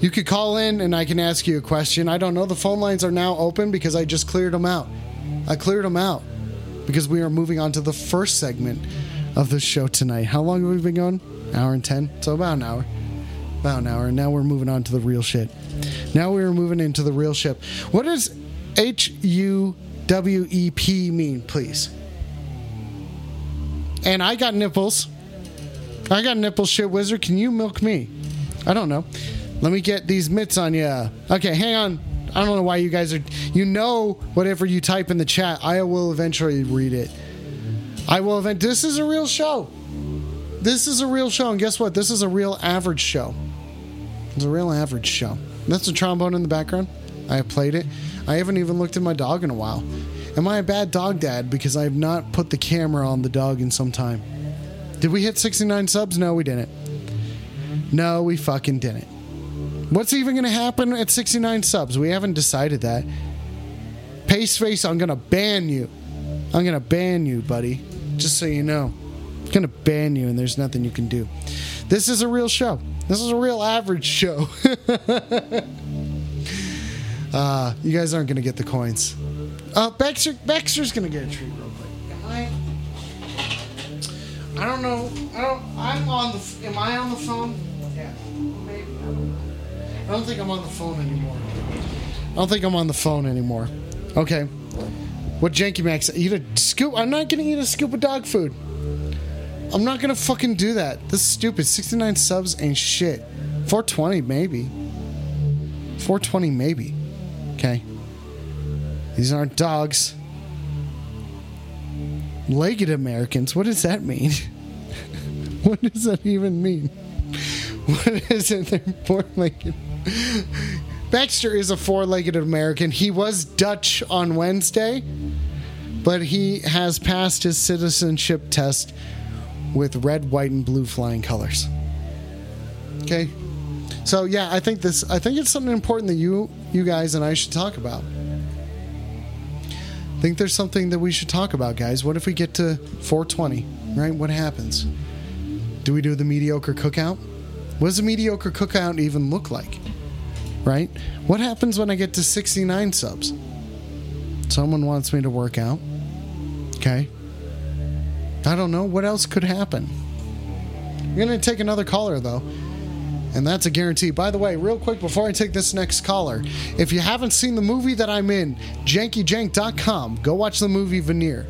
You could call in and I can ask you a question. I don't know. The phone lines are now open because I just cleared them out. I cleared them out because we are moving on to the first segment of the show tonight. How long have we been going? Hour and ten. So about an hour. About an hour. And now we're moving on to the real shit. Now we're moving into the real shit. What does H U W E P mean, please? And I got nipples. I got nipples, shit wizard. Can you milk me? I don't know. Let me get these mitts on ya. Okay, hang on. I don't know why you guys are. You know, whatever you type in the chat, I will eventually read it. I will event. This is a real show. This is a real show, and guess what? This is a real average show. It's a real average show. That's a trombone in the background. I have played it. I haven't even looked at my dog in a while. Am I a bad dog dad because I have not put the camera on the dog in some time? Did we hit 69 subs? No, we didn't. No, we fucking didn't. What's even going to happen at 69 subs? We haven't decided that. Pace Face, I'm going to ban you. I'm going to ban you, buddy. Just so you know. Going to ban you, and there's nothing you can do. This is a real show. This is a real average show. uh, you guys aren't going to get the coins. Uh, Baxter, Baxter's going to get a treat real quick. I, I don't know. I don't. I'm on the. Am I on the phone? Yeah, maybe. I don't know. I don't think I'm on the phone anymore. I don't think I'm on the phone anymore. Okay. What Janky Max? Eat a scoop. I'm not gonna eat a scoop of dog food. I'm not gonna fucking do that. This is stupid. 69 subs ain't shit. 420 maybe. 420 maybe. Okay. These aren't dogs. Legged Americans. What does that mean? what does that even mean? What is it? They're four-legged. Baxter is a four-legged American. He was Dutch on Wednesday, but he has passed his citizenship test with red, white, and blue flying colors. Okay. So yeah, I think this. I think it's something important that you, you guys, and I should talk about. I think there's something that we should talk about, guys. What if we get to 420? Right? What happens? Do we do the mediocre cookout? What does a mediocre cookout even look like? Right? What happens when I get to 69 subs? Someone wants me to work out. Okay. I don't know. What else could happen? I'm going to take another caller, though. And that's a guarantee. By the way, real quick before I take this next caller, if you haven't seen the movie that I'm in, jankyjank.com, go watch the movie Veneer.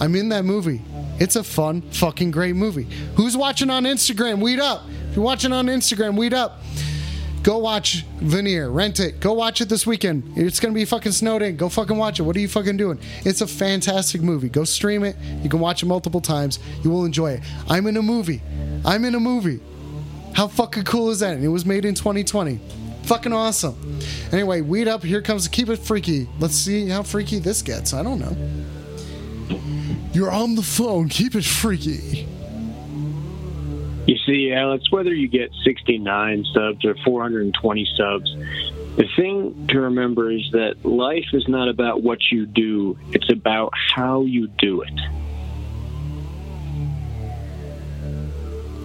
I'm in that movie. It's a fun, fucking great movie. Who's watching on Instagram? Weed up. If you're watching on Instagram, weed up. Go watch Veneer. Rent it. Go watch it this weekend. It's gonna be fucking snowed in. Go fucking watch it. What are you fucking doing? It's a fantastic movie. Go stream it. You can watch it multiple times. You will enjoy it. I'm in a movie. I'm in a movie. How fucking cool is that? And it was made in 2020. Fucking awesome. Anyway, weed up. Here comes Keep It Freaky. Let's see how freaky this gets. I don't know. You're on the phone. Keep it freaky. You see, Alex, whether you get 69 subs or 420 subs, the thing to remember is that life is not about what you do, it's about how you do it.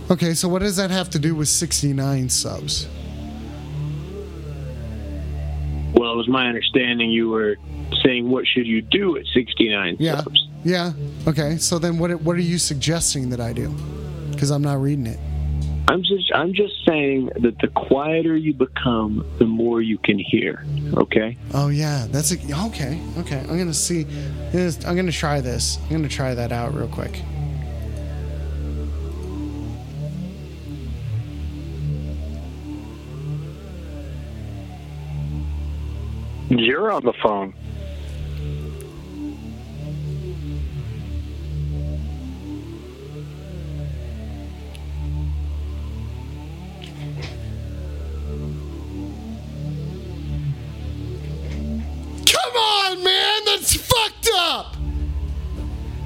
Okay, so what does that have to do with 69 subs? Well, it was my understanding you were saying, what should you do at 69 Yeah. subs? Yeah. Okay. So then what what are you suggesting that I do? Cuz I'm not reading it. I'm just I'm just saying that the quieter you become, the more you can hear. Okay? Oh yeah, that's a, okay. Okay. I'm going to see I'm gonna- I'm going to try this. I'm going to try that out real quick. You're on the phone. Come on, man. That's fucked up.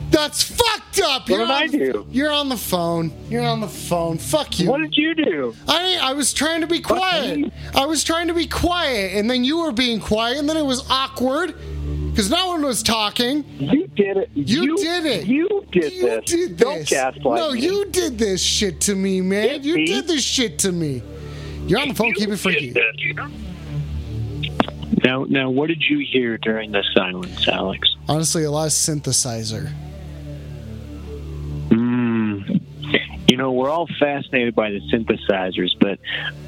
That's fucked up. What You're did I do? You're on the phone. You're on the phone. Fuck you. What did you do? I I was trying to be quiet. I was trying to be quiet, and then you were being quiet, and then it was awkward. Because no one was talking. You did it. You, did it. You did You this. did Don't this. gaslight No, me. you did this shit to me, man. You me? did this shit to me. You're on the phone. Keep it freaky. Now, now, what did you hear during the silence, Alex? Honestly, a lot of synthesizer. Mm. You know, we're all fascinated by the synthesizers, but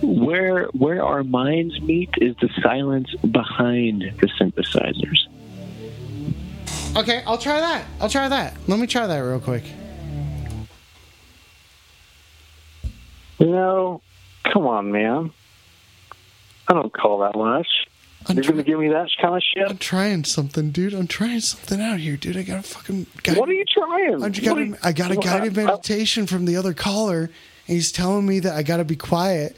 where where our minds meet is the silence behind the synthesizers. Okay, I'll try that. I'll try that. Let me try that real quick. You know, come on, man. I don't call that much. You're going to give me that kind of shit? I'm trying something, dude. I'm trying something out here, dude. I got a fucking. Guide- What are you trying? I just got a, you- I got a guided I- I- meditation from the other caller, and he's telling me that I got to be quiet.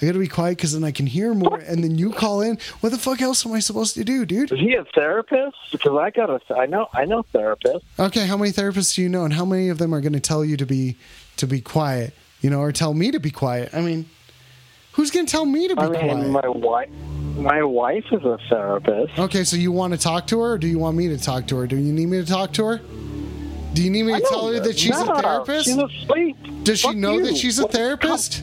I got to be quiet because then I can hear more. And then you call in. What the fuck else am I supposed to do, dude? Is he a therapist? Because I got a, I know, I know therapists. Okay, how many therapists do you know, and how many of them are going to tell you to be to be quiet? You know, or tell me to be quiet? I mean, who's going to tell me to be I mean, quiet? my wife, my wife is a therapist. Okay, so you want to talk to her, or do you want me to talk to her? Do you need me to talk to her? Do you need me to tell her that she's no, a therapist? She's asleep. Does she Fuck know you. that she's a therapist?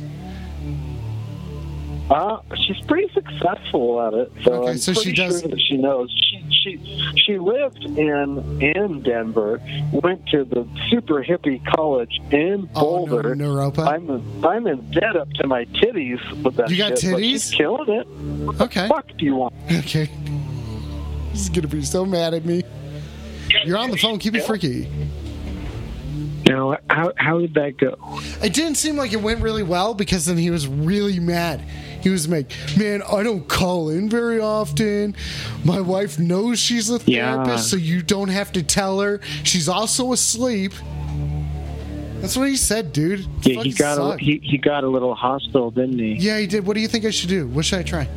Uh, she's pretty successful at it. So Okay, I'm so she pretty does- Sure that she knows. She she she lived in in Denver. Went to the super hippie college in Oh, Boulder. no, Naropa. I'm I'm in debt up to my titties with that. You got shit, titties? killing it. Okay. Fuck do you want? Okay. He's gonna be so mad at me. You're on the phone. Keep it freaky. Now, how how did that go? It didn't seem like it went really well because then he was really mad. He was like, "Man, I don't call in very often. My wife knows she's a Yeah. therapist, so you don't have to tell her. She's also asleep." That's what he said, dude. It Yeah, he got a, he, he got a little hostile, didn't he? Yeah, he did. What do you think I should do? What should I try?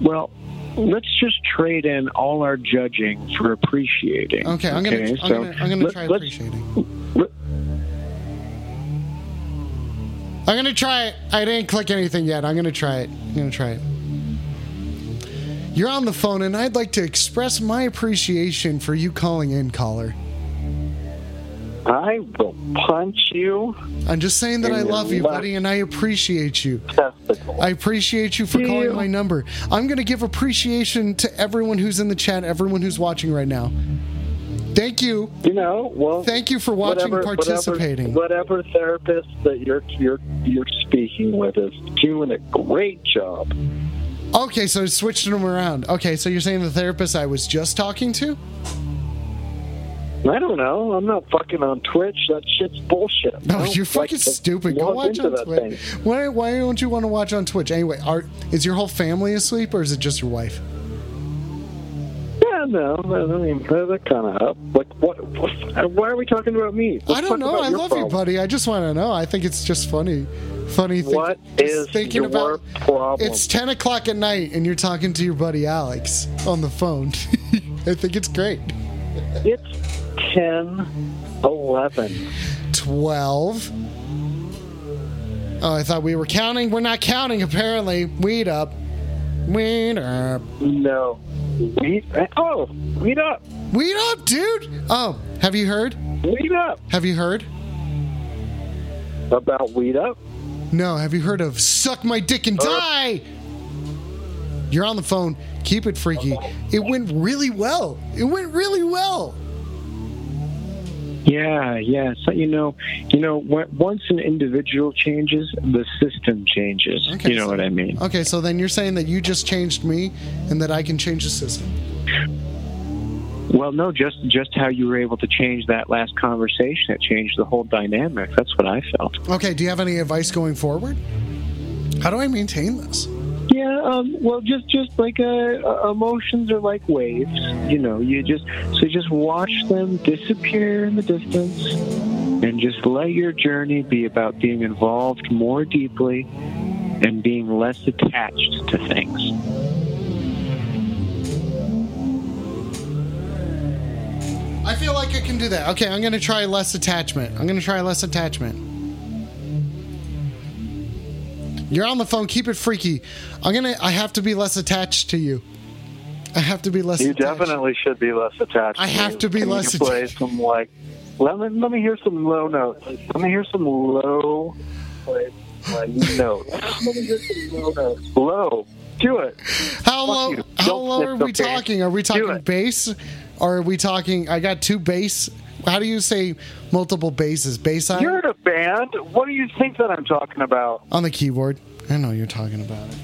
Well, let's just trade in all our judging for appreciating. Okay, I'm gonna, I'm so gonna, I'm gonna let- try appreciating. I'm gonna try it. I didn't click anything yet. I'm gonna try it. I'm gonna try it. You're on the phone, and I'd like to express my appreciation for you calling in, caller. I will punch you. I'm just saying that I love you, buddy, and I appreciate you. Testicle. I appreciate you for calling my number. I'm going to give appreciation to everyone who's in the chat, everyone who's watching right now. Thank you. You know, well, Thank you for watching, whatever, participating. Whatever, whatever therapist that you're you're you're speaking with is doing a great job. Okay, so switching them around. Okay, so you're saying the therapist I was just talking to? I don't know. I'm not fucking on Twitch. That shit's bullshit. No, you're fucking to stupid. Go watch on Twitch. Why, why don't you want to watch on Twitch? Anyway, are, is your whole family asleep or is it just your wife? Yeah, no. I mean, that kind of up. Like, what, what? Why are we talking about me? Let's I don't know. I love you, buddy. I just want to know. I think it's just funny. Funny thing. What is thinking your about problem? It's 10 o'clock at night and you're talking to your buddy Alex on the phone. I think it's great. It's 10, 11. 12. Oh, I thought we were counting. We're not counting, apparently. Weed up. Weed up. No. Weed. Eh, oh, weed up. Weed up, dude. Oh, have you heard? Weed up. Have you heard? About weed up? No, have you heard of Suck My Dick and uh. Die? You're on the phone. Keep it freaky. It went really well. It went really well. Yeah, yeah. So you know, you know, once an individual changes, the system changes. you know what I mean? Okay, so then you're saying that you just changed me and that I can change the system. Well, no, just just how you were able to change that last conversation. It changed the whole dynamic. That's what I felt. Okay, do you have any advice going forward? How do I maintain this? Yeah, um, well, just just like uh, emotions are like waves. You know, you just so just watch them disappear in the distance, and just let your journey be about being involved more deeply and being less attached to things. I feel like I can do that. Okay, I'm going to try less attachment. I'm going to try less attachment. You're on the phone. Keep it freaky. I'm to I have to be less attached to you. I have to be less. You attached. definitely should be less attached. I have me. to be Can you less play some like. Let me let me hear some low notes. Let me hear some low like, like notes. Let me hear some low notes. Low. Do it. How Fuck low? you. How Don't low are we talking? Are we talking bass? Or are we talking? I got two bass. How do you say multiple basses? Bass side You're in a band. What do you think that I'm talking about? on the keyboard. I know you're talking about it.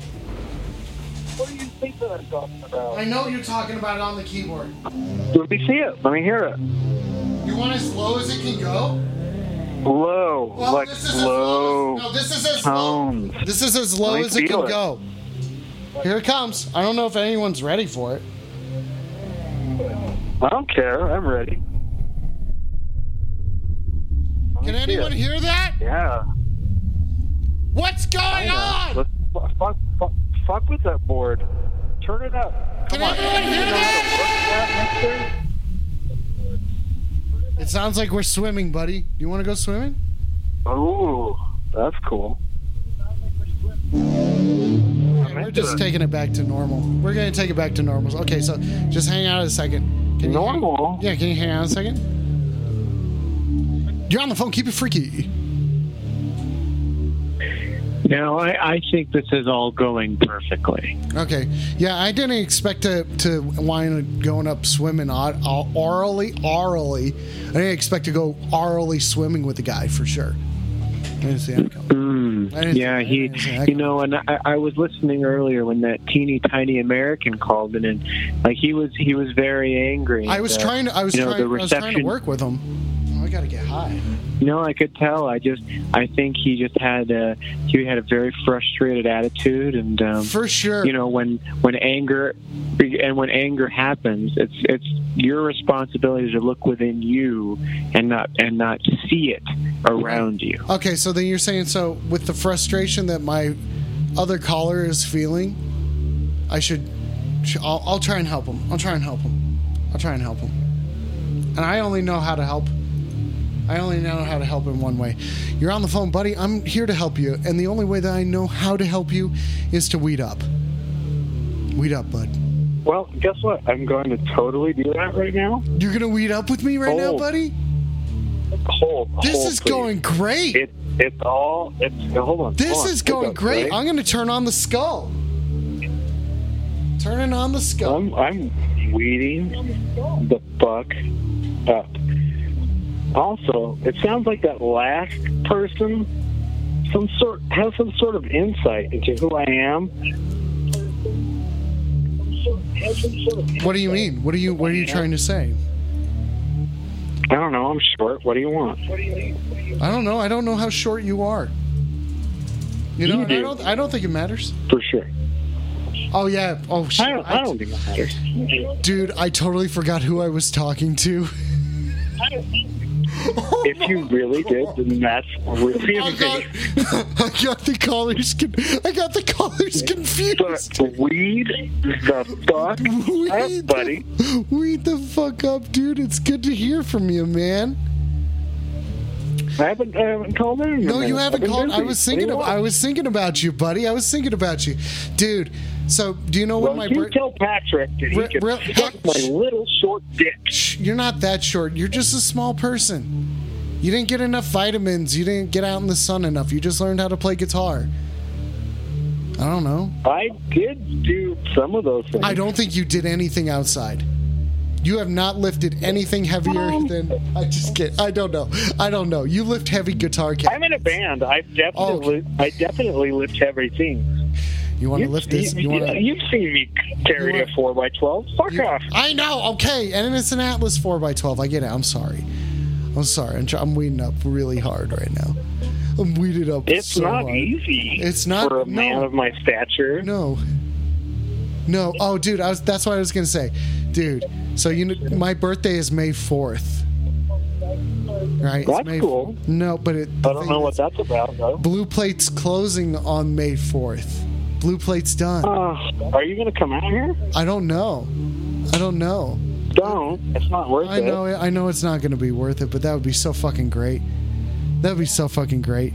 What do you think that I'm talking about? I know you're talking about it on the keyboard. Let me see it. Let me hear it. You want as low as it can go? Low, Well, like this is as low No, this is as low. This is as low as it can it. go. Here it comes. I don't know if anyone's ready for it. I don't care. I'm ready. Let Can anyone it. hear that? Yeah. What's going on? Let's fu- fuck, fuck, fuck with that board. Turn it up. Come Can on. everyone hear You know how to work that? It sounds like we're swimming, buddy. Do you want to go swimming? Ooh, that's cool. We're just taking it back to normal. We're gonna take it back to normal. Okay, so just hang out a second. Can you Normal? yeah, can you hang out a second? You're on the phone. Keep it freaky. No, I, I think this is all going perfectly. Okay. Yeah, I didn't expect to to wind up going up swimming or- or- orally. Orally, I didn't expect to go orally swimming with the guy for sure. I didn't see that coming. Mm, yeah, he, you know, and I, I was listening earlier when that teeny tiny American called in, and like he was, he was very angry. I was that, trying to. I was know, trying. the I was trying to work with him. I gotta get high. No, I could tell. I just, I think he just had, a, he had a very frustrated attitude, and um, For sure. you know, when when anger, and when anger happens, it's it's your responsibility to look within you and not and not see it around you. Okay, so then you're saying so with the frustration that my other caller is feeling, I should. I'll, I'll try and help him. I'll try and help him. I'll try and help him. And I only know how to help. I only know how to help in one way. You're on the phone, buddy. I'm here to help you, and the only way that I know how to help you is to weed up. Weed up, bud. Well, guess what? I'm going to totally do that right now. You're gonna weed up with me right now, buddy. Hold. This hold, is please. going great. It, it's all. It's hold on. This hold is It going great. I'm gonna turn on the skull. Turning on the skull. I'm, I'm weeding the fuck up. Also, it sounds like that last person some sort has some sort of insight into who I am. What do you mean? What are you What are you trying to say? I don't know. I'm short. What do you want? I don't know. I don't know how short you are. You know, You and I do. don't. I don't think it matters. For sure. Oh yeah. Oh shit. I don't, I don't think it matters. Dude, I totally forgot who I was talking to. If you really did, then that's really I got, I got the callers. Con- I got the callers confused. weed the fuck Weed up, buddy. The, weed the fuck up, dude. It's good to hear from you, man. I haven't, I haven't called in. No, you haven't called. I was thinking of. I was thinking about you, buddy. I was thinking about you, dude. So, do you know Well, when my you bir- tell Patrick that he Re- can suck my little short dick. You're not that short. You're just a small person. You didn't get enough vitamins. You didn't get out in the sun enough. You just learned how to play guitar. I don't know. I did do some of those things. I don't think you did anything outside. You have not lifted anything heavier um, than. I just get. I don't know. I don't know. You lift heavy guitar. Ca- I'm in a band. I definitely, oh, I definitely lift heavy things. You want to lift this? You want to? You've seen me carry a four by twelve. Fuck off. I know. Okay, and it's an Atlas four x twelve. I get it. I'm sorry. I'm sorry. I'm, try- I'm weeding up really hard right now. I'm weeded up. It's so not hard. easy. It's not for a man no. of my stature. No. No. Oh, dude. I was. That's what I was gonna say, dude. So you know, my birthday is May fourth. Right. It's That's May cool. No, but it. I don't know what that's about though. Blue Plate's closing on May fourth. Blue Plate's done. Uh, are you to come out here? I don't know. I don't know. Don't. It's not worth I it. I know. I know it's not to be worth it, but that would be so fucking great. That would be so fucking great.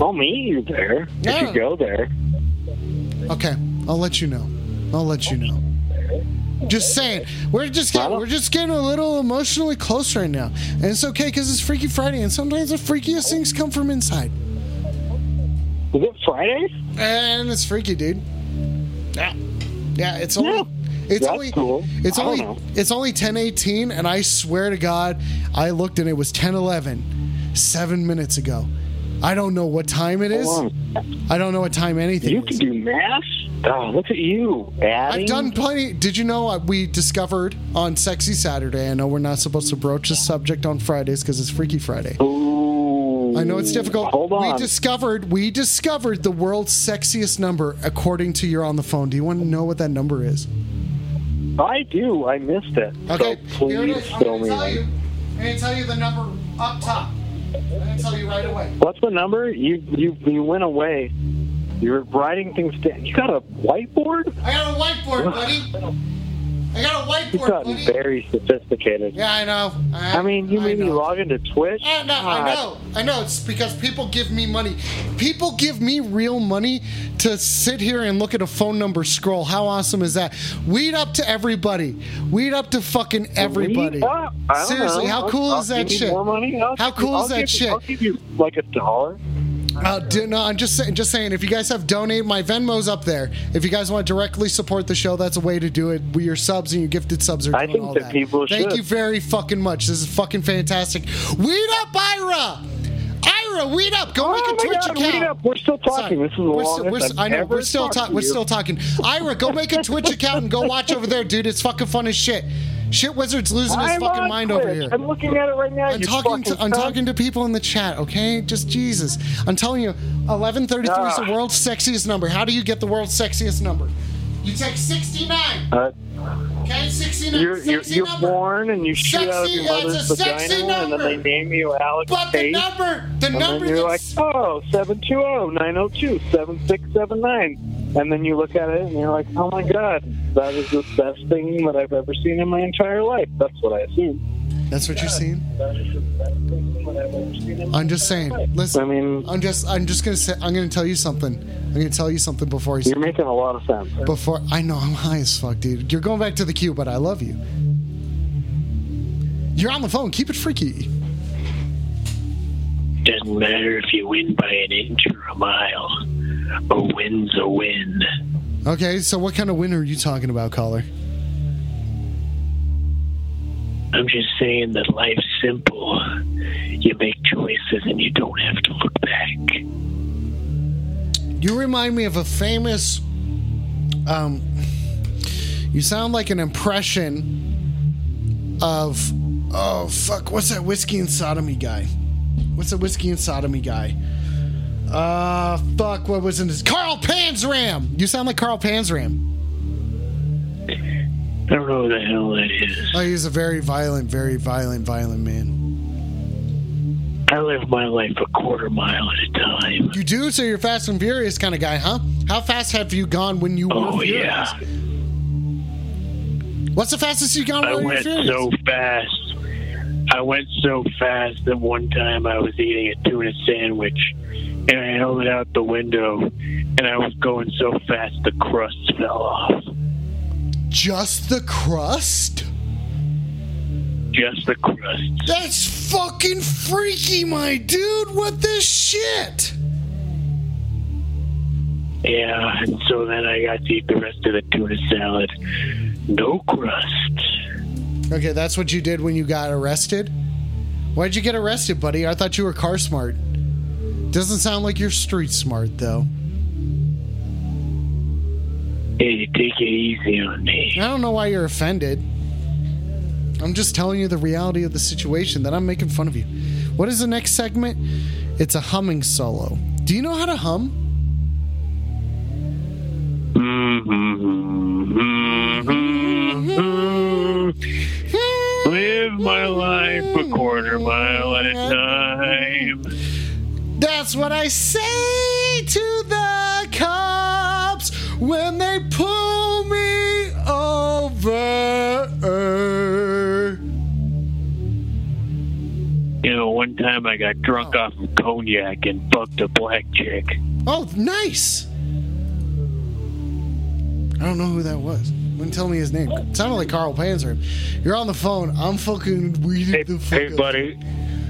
I'll meet you there Yeah. if you go there. Okay, I'll let you know. I'll let you know. Just saying, we're just getting, we're just getting a little emotionally close right now, and it's okay because it's Freaky Friday, and sometimes the freakiest things come from inside. Is it Friday? And it's freaky, dude. Yeah, yeah. It's only, it's That's only, cool. it's I only, it's only ten eighteen, and I swear to God, I looked and it was ten eleven, seven minutes ago. I don't know what time it is. I don't know what time anything You is. can do math? Oh, look at you. Adding. I've done plenty. Did you know we discovered on Sexy Saturday? I know we're not supposed to broach the subject on Fridays because it's Freaky Friday. Ooh. I know it's difficult. Hold on. We discovered we discovered the world's sexiest number according to you're on the phone. Do you want to know what that number is? I do. I missed it. Okay, So it please. I'm fill me tell in. you. I'm gonna tell you the number up top. I'm gonna tell you right away. What's the number? You you you went away. You're writing things down. You got a whiteboard? I got a whiteboard, buddy. I got a whiteboard, gotten buddy. very sophisticated. Yeah, I know. I mean, you made me log into Twitch. I know, I know, I know. It's because people give me money. People give me real money to sit here and look at a phone number scroll. How awesome is that? Weed up to everybody. Weed up to fucking everybody. Weed up? I don't Seriously, know. how cool I'll is that shit? More money? I'll How cool I'll is that give shit? I'll give you like a dollar. Uh, d- no, I'm just saying. Just saying. If you guys have donate, my Venmo's up there. If you guys want to directly support the show, that's a way to do it. We your subs and your gifted subs are I doing think all that people Thank should. you very fucking much. This is fucking fantastic. Weed up, Ira. Ira, weed up. Go make a Oh Twitch God, account. weed up. We're still talking. This is the we're longest still, we're, I know. We're still talking. We're still talking. Ira, go make a Twitch account and go watch over there, dude. It's fucking fun as shit. Shit Wizard's losing his I'm fucking mind over here. I'm looking at it right now. I'm talking to I'm talking to people in the chat, okay? Just Jesus. I'm telling you, 1133 is the Ah. world's sexiest number. How do you get the world's sexiest number? You take 69. Uh, Okay, 69. you're you're, sexy you're born and you shoot out of your mother's a sexy vagina, and then they name you Alex But the Tate. number, the and number then you're like, oh, 720-902-7679. And then you look at it and you're like, oh my god, that is the best thing that I've ever seen in my entire life. That's what I assume. That's what you're seeing. That is the best thing that I've ever seen in my I'm just saying. Listen, I mean, I'm just I'm just gonna say I'm gonna tell you something. I'm gonna tell you something before you You're making a lot of sense. before I know I'm high as fuck, dude. You're going back to the queue, but I love you. You're on the phone. Keep it freaky. Doesn't matter if you win by an inch or a mile. A win's a win. Okay, so what kind of win are you talking about, caller? I'm just saying that life's simple. You make choices and you don't have to look back. You remind me of a famous. Um, you sound like an impression of. Oh fuck! What's that whiskey and sodomy guy? What's that whiskey and sodomy guy? Uh, fuck! What was in this? Carl Panzram. You sound like Carl Panzram. I don't know who the hell that is. Oh, he's a very violent, very violent, violent man. I live my life a quarter mile at a time. You do, so you're fast and furious kind of guy, huh? How fast have you gone when you were Oh, furious? yeah. What's the fastest you've gone I when you were went so fast. I went so fast that one time I was eating a tuna sandwich and I held it out the window and I was going so fast the crust fell off. Just the crust? Just the crust. That's fucking freaky, my dude. What the shit? Yeah, and so then I got to eat the rest of the tuna salad. No crust. Okay, that's what you did when you got arrested? Why'd you get arrested, buddy? I thought you were car smart. Doesn't sound like you're street smart, though. Hey, take it easy on me. I don't know why you're offended. I'm just telling you the reality of the situation that I'm making fun of you. What is the next segment? It's a humming solo. Do you know how to hum? Live my life a quarter mile at a time. That's what I say to the cops when they pull me over. You know, one time I got drunk oh. off of cognac and fucked a black chick. Oh, nice. I don't know who that was. Wouldn't tell me his name. It sounded like Carl Panzer. You're on the phone. I'm fucking weeded the fuck Hey, up. buddy.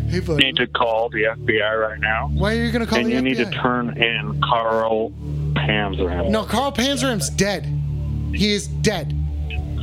Hey, buddy. Need to call the FBI right now. Why are you gonna call and the you need to turn in Carl Panzer. No, Carl Panzram's dead. He is dead.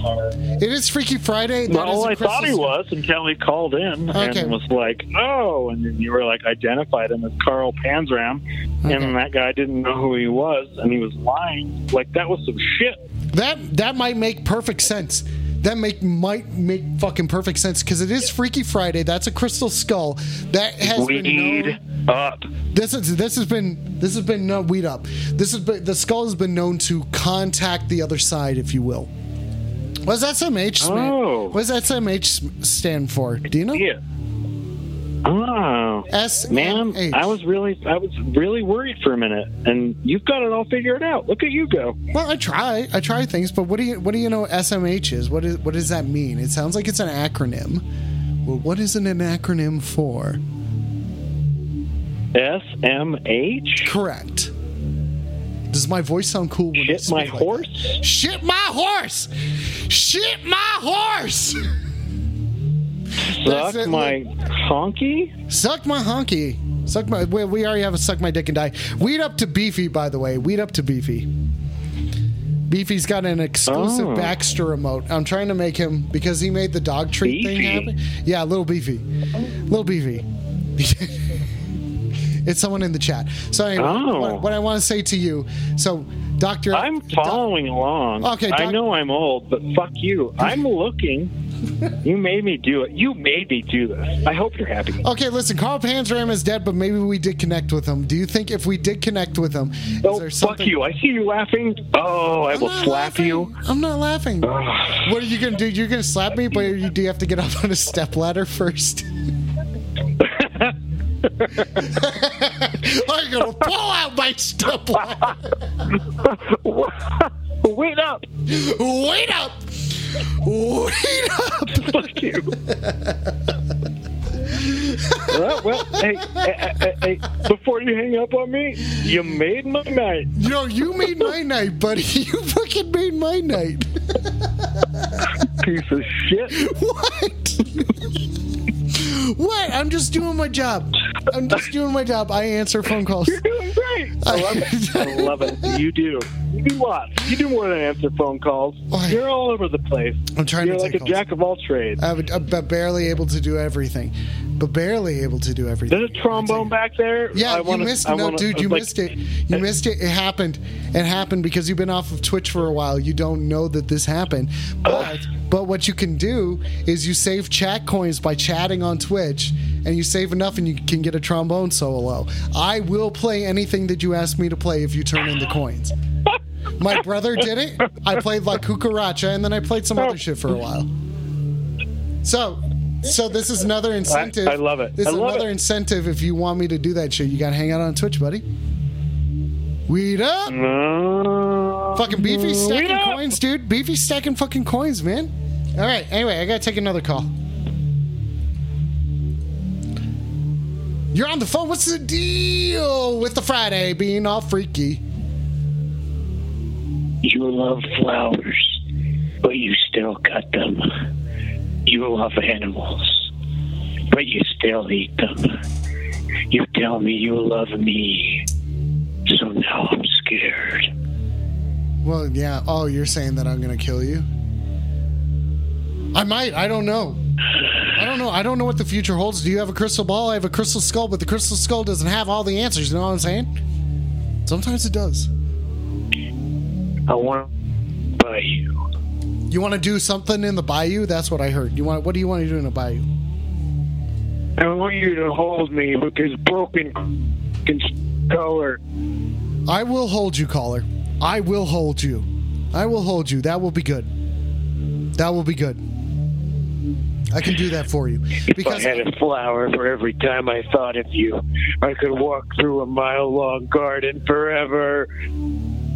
It is Freaky Friday. That well, I thought he was until he called in Okay. and was like, "Oh," and then you were like identified him as Carl Panzram, and that guy didn't know who he was, and he was lying. Like that was some shit. That that might make perfect sense. That make might make fucking perfect sense because it is Freaky Friday. That's a crystal skull that has been known. Up. This is this has been this has been no weed up. This has been the skull has been known to contact the other side, if you will. What does SMH stand? Oh. What does SMH stand for? Do you know? Yeah. Oh, S man, I was really, I was really worried for a minute, and you've got it all figured out. Look at you go. Well, I try. I try things, but what do you what do you know SMH is? What is what does that mean? It sounds like it's an acronym. Well, what is it an acronym for? SMH. Correct. Does my voice sound cool? When I Shit my like horse. that? Shit my horse. Shit my horse. That's Suck it, my honky. Suck my honky. Suck my. We, we already have a suck my dick and die. Weed up to Beefy, by the way. Weed up to Beefy. Beefy's got an exclusive Oh. Baxter remote. I'm trying to make him because he made the dog treat thing Beefy? happen. Yeah, little Beefy, little Beefy. it's someone in the chat. So anyway, Oh. what, what I want to say to you. So, Doctor, I'm following along. Okay, I know I'm old, but fuck you. I'm looking. You made me do it. You made me do this. I hope you're happy. Okay, listen, Carl Panzram is dead, but maybe we did connect with him. Do you think if we did connect with him, is Oh, there fuck you. I see you laughing. Oh, I I'm will slap you. I'm not laughing. what are you gonna do? You're gonna slap me, but you, do you have to get up on a step ladder first? I'm gonna pull out my step ladder. Wait up! Wait up! Wait up! Fuck you. well, well hey, hey, hey, hey, before you hang up on me, you made my night. You know, you made my night, buddy. You fucking made my night. Piece of shit. What? What? I'm just doing my job. I'm just doing my job. I answer phone calls. You're doing great. I love it. I love it. You do. You do lots. You do more than answer phone calls. You're all over the place. I'm trying to You're to like a calls. jack of all trades. I'm, I'm barely able to do everything, but barely able to do everything. There's a trombone back there. Yeah, I wanna, you missed. I No, wanna- dude, you like- missed it. You missed it. It happened. It happened because you've been off of Twitch for a while. You don't know that this happened. But but what you can do is you save chat coins by chatting on Twitch, and you save enough, and you can get a trombone solo. I will play anything that you ask me to play if you turn in the coins. My brother did it. I played like Cucaracha, and then I played some other shit for a while. So, so this is another incentive. I love it. This I is another it. incentive if you want me to do that shit. You gotta hang out on Twitch, buddy. Weed up. Fucking beefy stacking coins, dude. Beefy stacking fucking coins, man. All right. Anyway, I gotta take another call. You're on the phone. What's the deal with the Friday being all freaky? You love flowers, but you still cut them. You love animals, but you still eat them. You tell me you love me, so now I'm scared. Well, yeah. Oh, you're saying that I'm gonna kill you? I might. I don't know. I don't know. I don't know what the future holds. Do you have a crystal ball? I have a crystal skull, but the crystal skull doesn't have all the answers. You know what I'm saying? Sometimes it does. I want to buy you. You want to do something in the bayou? That's what I heard. You want? What do you want to do in the bayou? I want you to hold me with this broken color. I will hold you, caller. I will hold you. I will hold you. That will be good. That will be good. I can do that for you. Because If I had a flower for every time I thought of you, I could walk through a mile long garden forever.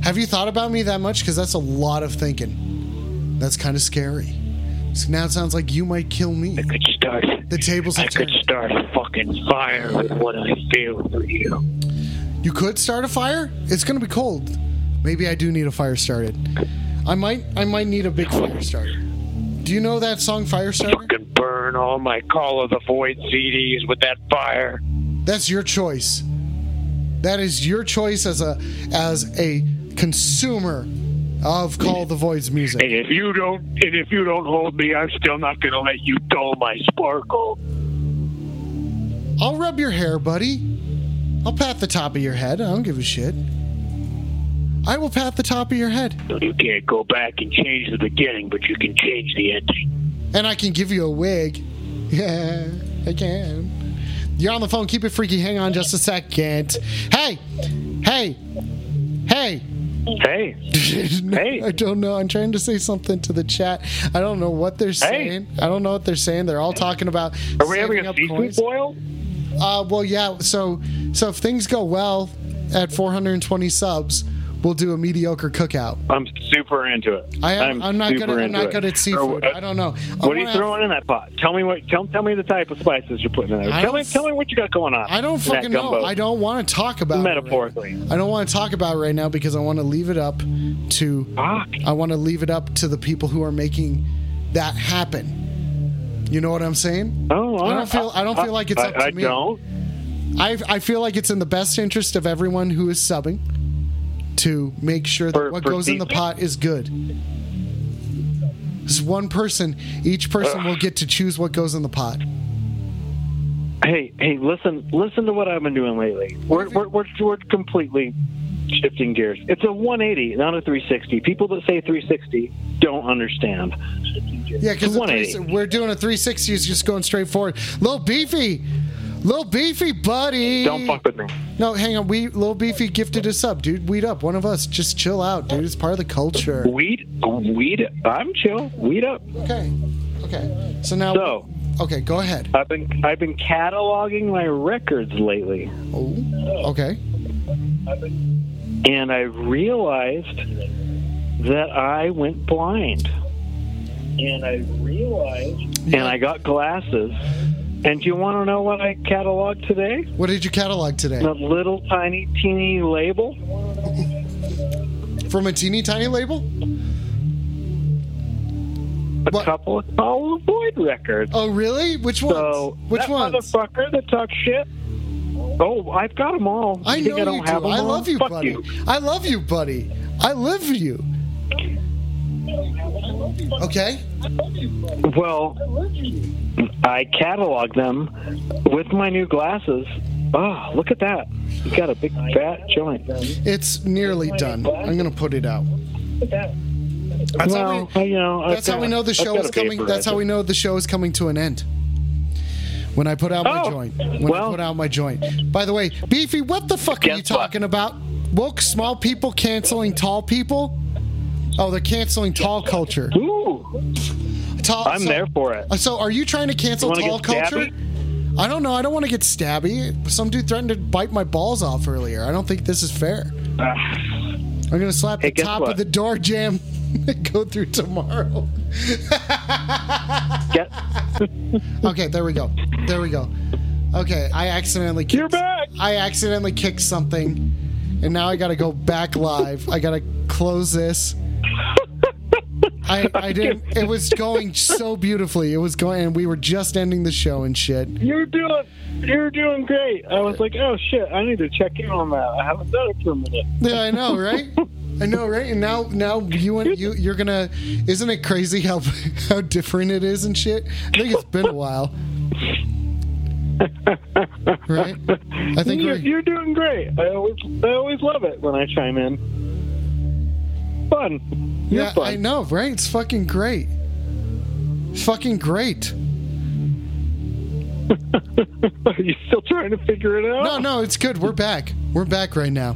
Have you thought about me that much? Because that's a lot of thinking. That's kind of scary. So now it sounds like you might kill me. I could start. The tables I have could start a fucking fire with what I feel for you. You could start a fire? It's going to be cold. Maybe I do need a fire started. I might I might need a big fire starter. Do you know that song Firestarter? Fucking burn all my Call of the Void CDs with that fire. That's your choice. That is your choice as a as a consumer of Call of the Void's music. And if you don't, and if you don't hold me, I'm still not gonna let you dull my sparkle. I'll rub your hair, buddy. I'll pat the top of your head. I don't give a shit. I will pat the top of your head. You can't go back and change the beginning, but you can change the ending. And I can give you a wig. Yeah, I can. You're on the phone. Keep it freaky. Hang on just a second. Hey, hey, hey. Hey. hey. I don't know. I'm trying to say something to the chat. I don't know what they're saying. I don't know what they're saying. They're all talking about. Are we having a seafood coins. boil? Uh, well, yeah. So, so if things go well at 420 subs, we'll do a mediocre cookout. I'm super into it. I am, I'm, not super good. At, I'm not good at seafood. Uh, I don't know. I What are you throwing in that pot? Tell me what. Tell, tell me the type of spices you're putting in there. I Tell me. Tell me what you got going on. I don't fucking know. I don't want to talk about Metaphorically. It right. I don't want to talk about it right now because I want to leave it up to. I want to leave it up to the people who are making that happen. You know what I'm saying? Oh, I don't feel. I don't feel like it's I- up to I me. don't. I I feel like it's in the best interest of everyone who is subbing to make sure that what for goes in the pot is good. This one person. Each person will get to choose what goes in the pot. Hey, hey, listen, listen to what I've been doing lately. We're we're we're, we're completely shifting gears. It's a 180, not a 360. People that say 360 don't understand. Yeah, because 180. we're doing a 360 is just going straight forward. Little beefy, little beefy, buddy. Don't fuck with me. No, hang on. We little beefy gifted us up, dude. Weed up, one of us. Just chill out, dude. It's part of the culture. Weed, weed. I'm chill. Weed up. Okay. Okay. So now. So. Okay, go ahead. I've been I've been cataloging my records lately. Oh. Okay. And I realized that I went blind. And I realized. And I got glasses. And do you want to know what I cataloged today? What did you catalog today? A little tiny, teeny label. From a teeny tiny label? A couple of the Void records. Oh, really? Which ones? So, Which that ones? motherfucker that talks shit. Oh, I've got them all. I know I you have do. them I all? love you, Fuck buddy. you. I love you, buddy. I live for you. Okay. Well, I catalog them with my new glasses. Oh, look at that! You got a big fat joint. It's nearly done. I'm gonna put it out. That's how we, you know, that's how we know the show is coming. That's how we know the show is coming to an end. When I put out my Oh, joint. When I put out my joint. By the way, Beefy, what the fuck are you talking about? Woke small people canceling tall people? Oh, they're canceling tall culture. Ooh. Tall, I'm there for it. Uh, So, are you trying to cancel tall culture? I don't know. I don't want to get stabby. Some dude threatened to bite my balls off earlier. I don't think this is fair. I'm gonna slap Hey, the top of the door jam and go through tomorrow. okay, there we go. There we go. Okay, I accidentally kicked, You're back. I accidentally kicked something, and now I gotta go back live. I gotta close this. I, I didn't. It was going so beautifully. It was going, and we were just ending the show and shit. You're doing, you're doing great. I was like, oh shit, I need to check in on that. I haven't done it for a minute. Yeah, I know, right? I know, right? And now, now you and you, you're gonna. Isn't it crazy how how different it is and shit? I think it's been a while, right? I think you're, you're doing great. I always, I always love it when I chime in. Fun. You're yeah, fun. I know, right? It's fucking great. Fucking great. Are you still trying to figure it out? No, no, it's good. We're back. We're back right now,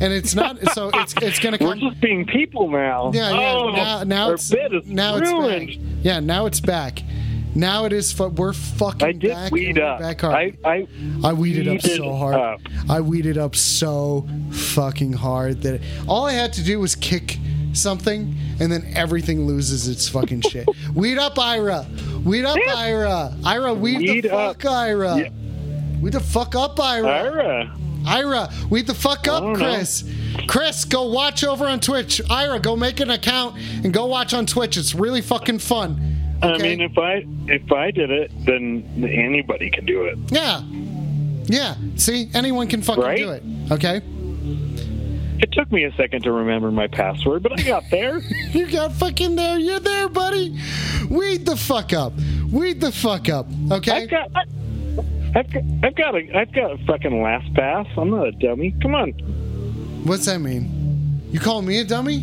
and it's not. So it's it's gonna Come, We're just being people now. Yeah, yeah. Oh, now, now our it's bit is now ruined. it's back. Yeah, now it's back. Now it is. Fu- we're fucking I did back. weed up. Back hard. I, I, I weeded up so hard. up. I weeded up so fucking hard that all I had to do was kick something, and then everything loses its fucking shit. weed up, Ira. Weed up, Ira. Ira, weed, Weed the up. fuck, Ira. Yeah. Weed the fuck up, Ira. Ira. Ira, weed the fuck up, don't know. Chris. Chris, go watch over on Twitch. Ira, go make an account and go watch on Twitch. It's really fucking fun. I mean, if I if I did it, then anybody can do it. Yeah. Yeah. See, anyone can fucking Right? do it. Okay. It took me a second to remember my password, but I got there. you got fucking there. You're there, buddy. Weed the fuck up. Weed the fuck up. Okay. I've got, I've got, I've got a, I've got a fucking LastPass. I'm not a dummy. Come on. What's that mean? You call me a dummy?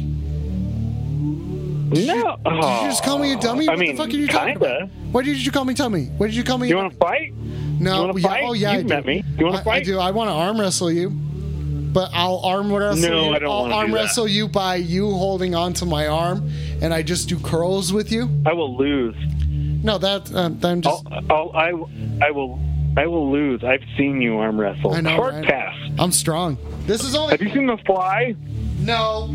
No. Did you just call me a dummy? I what mean, the fuck are you talking kinda. about? What did you call me, dummy? What did you call me? You want to fight? No. You yeah, fight? Oh yeah, You've I met do. me. You I- I, fight? do. I want to arm wrestle you, but I'll arm wrestle No, you. I don't I'll arm do wrestle you by you holding onto my arm, and I just do curls with you. I will lose. No, that uh, I'm just. I'll, I'll, I, I will, I will lose. I've seen you arm wrestle. I know, Short right? pass. I'm strong. This is only. Have you seen the fly? No.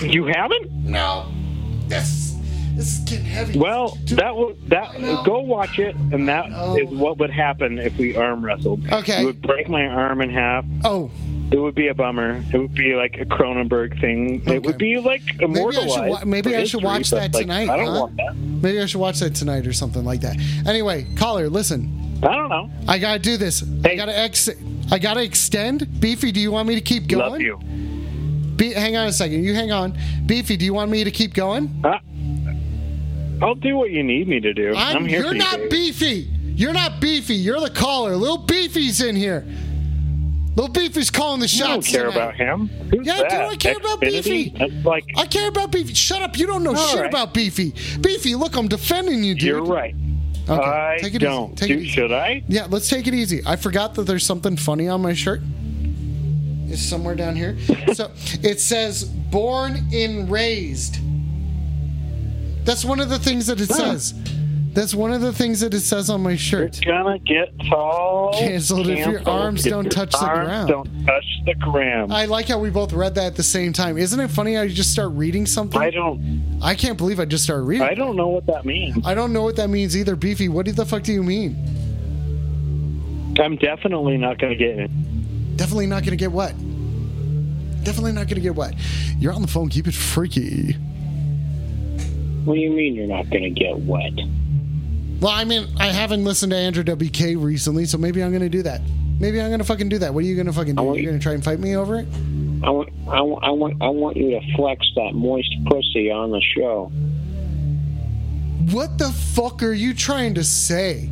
You haven't? No. This this is getting heavy. Well, that will that go watch it, and that is what would happen if we arm wrestled. Okay. it would break my arm in half. Oh, it would be a bummer. It would be like a Cronenberg thing. It would be like Maybe I should. Maybe I should history, watch that like, tonight. I don't huh? want that. Maybe I should watch that tonight or something like that. Anyway, caller, listen. I don't know. I gotta do this. I gotta ex. I gotta extend. Beefy, do you want me to keep going? Love you. Be- hang on a second. You hang on. Beefy, do you want me to keep going? Uh, I'll do what you need me to do. I'm, here you're for you, not Dave. beefy. You're not beefy. You're the caller. Little Beefy's in here. Little Beefy's calling the shots. You don't care tonight. about him. Who's Yeah, I do. I care about Beefy. That's like I care about Beefy. Shut up. You don't know All shit right. about Beefy. Beefy, look, I'm defending you, dude. you're right. Okay, I take it don't. easy. Take Do- it easy. Should I? Yeah, let's take it easy. I forgot that there's something funny on my shirt. It's somewhere down here. so it says "born and raised." That's one of the things that it says. That's one of the things that it says on my shirt. It's gonna get tall. Canceled if your arms if don't your touch the ground. Don't touch the ground. I like how we both read that at the same time. Isn't it funny how you just start reading something? I don't. I can't believe I just started reading. I don't know what that means. I don't know what that means either, Beefy. What the fuck do you mean? I'm definitely not gonna get it. Definitely not gonna get wet. Definitely not gonna get wet. You're on the phone. Keep it freaky. What do you mean you're not going to get wet? Well, I mean, I haven't listened to Andrew WK recently, so maybe I'm gonna do that. Maybe I'm gonna fucking do that. What are you gonna fucking do? You're gonna try and fight me over it? I want, I want, I want, I want you to flex that moist pussy on the show. What the fuck are you trying to say?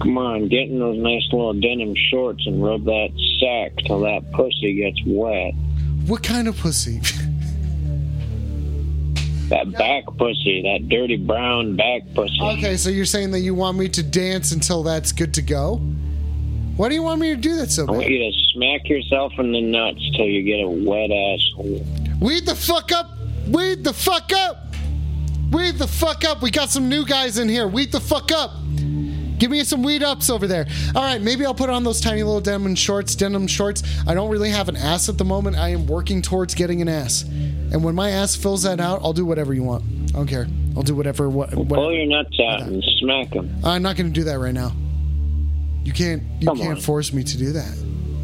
Come on, get in those nice little denim shorts and rub that sack till that pussy gets wet. What kind of pussy? That back pussy, that dirty brown back pussy. okay, so you're saying that you want me to dance until that's good to go? Why do you want me to do that so I want you to smack yourself in the nuts till you get a wet asshole. Weed the fuck up! Weed the fuck up! Weed the fuck up! We got some new guys in here. Weed the fuck up! Give me some weed ups over there. All right, maybe I'll put on those tiny little denim shorts. Denim shorts. I don't really have an ass at the moment. I am working towards getting an ass, and when my ass fills that out, I'll do whatever you want. I don't care. I'll do whatever. What? Pull whatever. your nuts out and smack them. I'm not going to do that right now. You can't. You Come can't on. force me to do that.